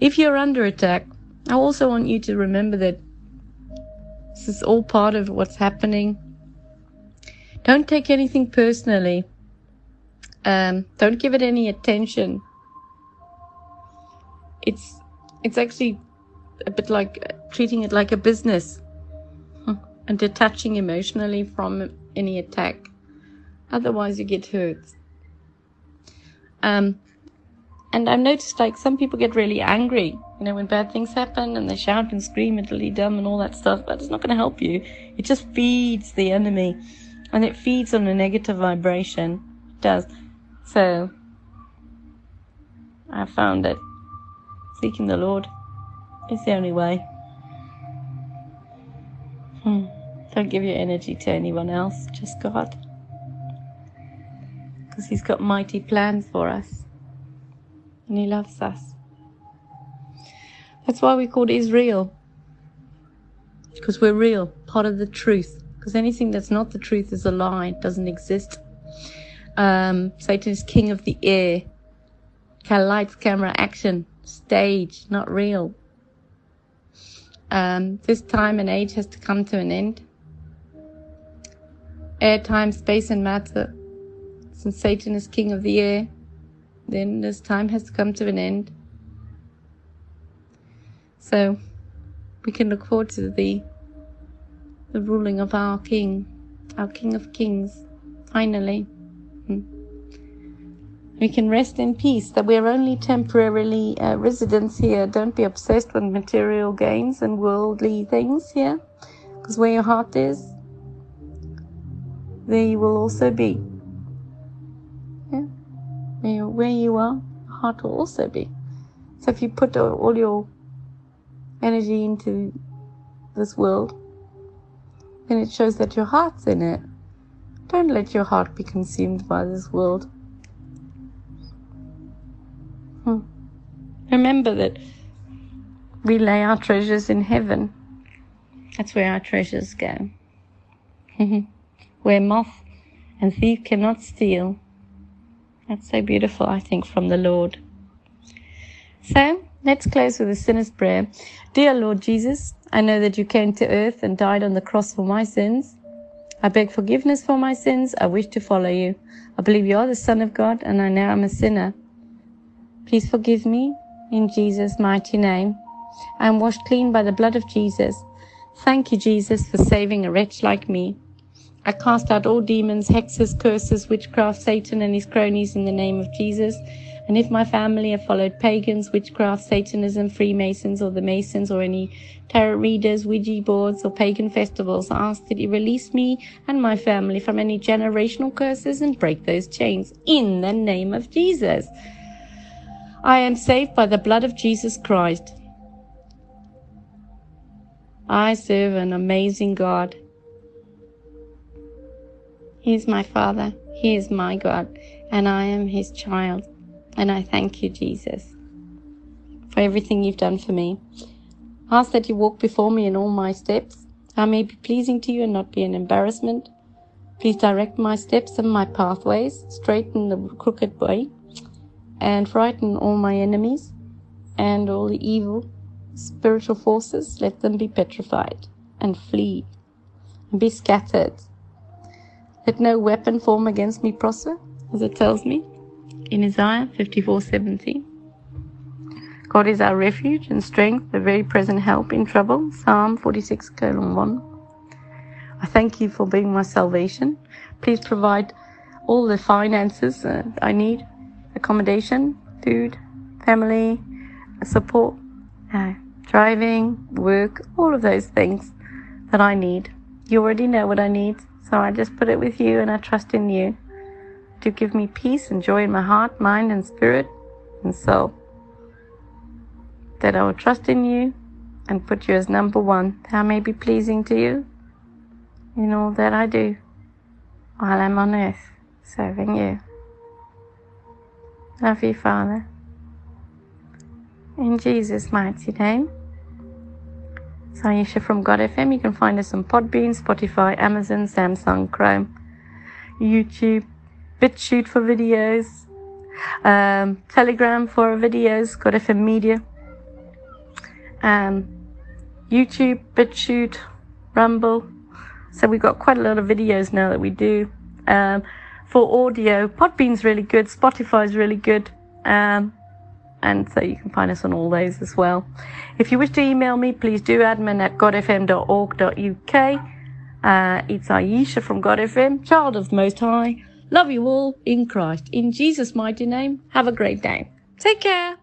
If you're under attack, I also want you to remember that this is all part of what's happening. Don't take anything personally. Um, don't give it any attention. It's it's actually a bit like treating it like a business and detaching emotionally from any attack. Otherwise, you get hurt. Um, and I've noticed like some people get really angry, you know, when bad things happen and they shout and scream and dilly dum and all that stuff, but it's not going to help you. It just feeds the enemy and it feeds on a negative vibration. It does. So I found that seeking the Lord is the only way. Hmm. Don't give your energy to anyone else, just God. Because He's got mighty plans for us and He loves us. That's why we called Israel. Because we're real, part of the truth. Because anything that's not the truth is a lie, it doesn't exist. Um, Satan is king of the air. Lights, camera, action, stage, not real. Um, this time and age has to come to an end. Air, time, space, and matter. Since Satan is king of the air, then this time has to come to an end. So we can look forward to the the ruling of our King, our King of Kings, finally. Hmm. We can rest in peace that we are only temporarily uh, residents here. Don't be obsessed with material gains and worldly things here, because where your heart is, there you will also be Yeah, where you are, heart will also be. So if you put all your energy into this world, then it shows that your heart's in it. Don't let your heart be consumed by this world. Hmm. Remember that we lay our treasures in heaven. That's where our treasures go. <laughs> where moth and thief cannot steal. That's so beautiful, I think, from the Lord. So let's close with a sinner's prayer. Dear Lord Jesus, I know that you came to earth and died on the cross for my sins. I beg forgiveness for my sins. I wish to follow you. I believe you are the Son of God and I know I'm a sinner. Please forgive me in Jesus' mighty name. I am washed clean by the blood of Jesus. Thank you, Jesus, for saving a wretch like me. I cast out all demons, hexes, curses, witchcraft, Satan and his cronies in the name of Jesus. And if my family have followed pagans, witchcraft, Satanism, Freemasons, or the Masons, or any tarot readers, Ouija boards, or pagan festivals, I ask that you release me and my family from any generational curses and break those chains in the name of Jesus. I am saved by the blood of Jesus Christ. I serve an amazing God. He is my Father. He is my God. And I am His child. And I thank you, Jesus, for everything you've done for me. Ask that you walk before me in all my steps. I may be pleasing to you and not be an embarrassment. Please direct my steps and my pathways, straighten the crooked way, and frighten all my enemies and all the evil spiritual forces. Let them be petrified and flee and be scattered. Let no weapon form against me prosper, as it tells me in Isaiah 54:17. God is our refuge and strength, the very present help in trouble. Psalm 46, colon 1. I thank you for being my salvation. Please provide all the finances uh, I need accommodation, food, family, support, uh, driving, work, all of those things that I need. You already know what I need, so I just put it with you and I trust in you to give me peace and joy in my heart, mind, and spirit and soul. That I will trust in you and put you as number one, that I may be pleasing to you in all that I do while I'm on earth serving you. Love you, Father. In Jesus' mighty name. Sayisha from God FM. You can find us on Podbean, Spotify, Amazon, Samsung, Chrome, YouTube, BitChute for videos, um, Telegram for videos, God FM Media, um, YouTube, BitChute, Rumble. So we've got quite a lot of videos now that we do. Um, for audio, Podbean's really good, Spotify's really good. Um, and so you can find us on all those as well. If you wish to email me, please do admin at godfm.org.uk. Uh, it's Aisha from God FM, child of Most High. Love you all in Christ. In Jesus' mighty name, have a great day. Take care.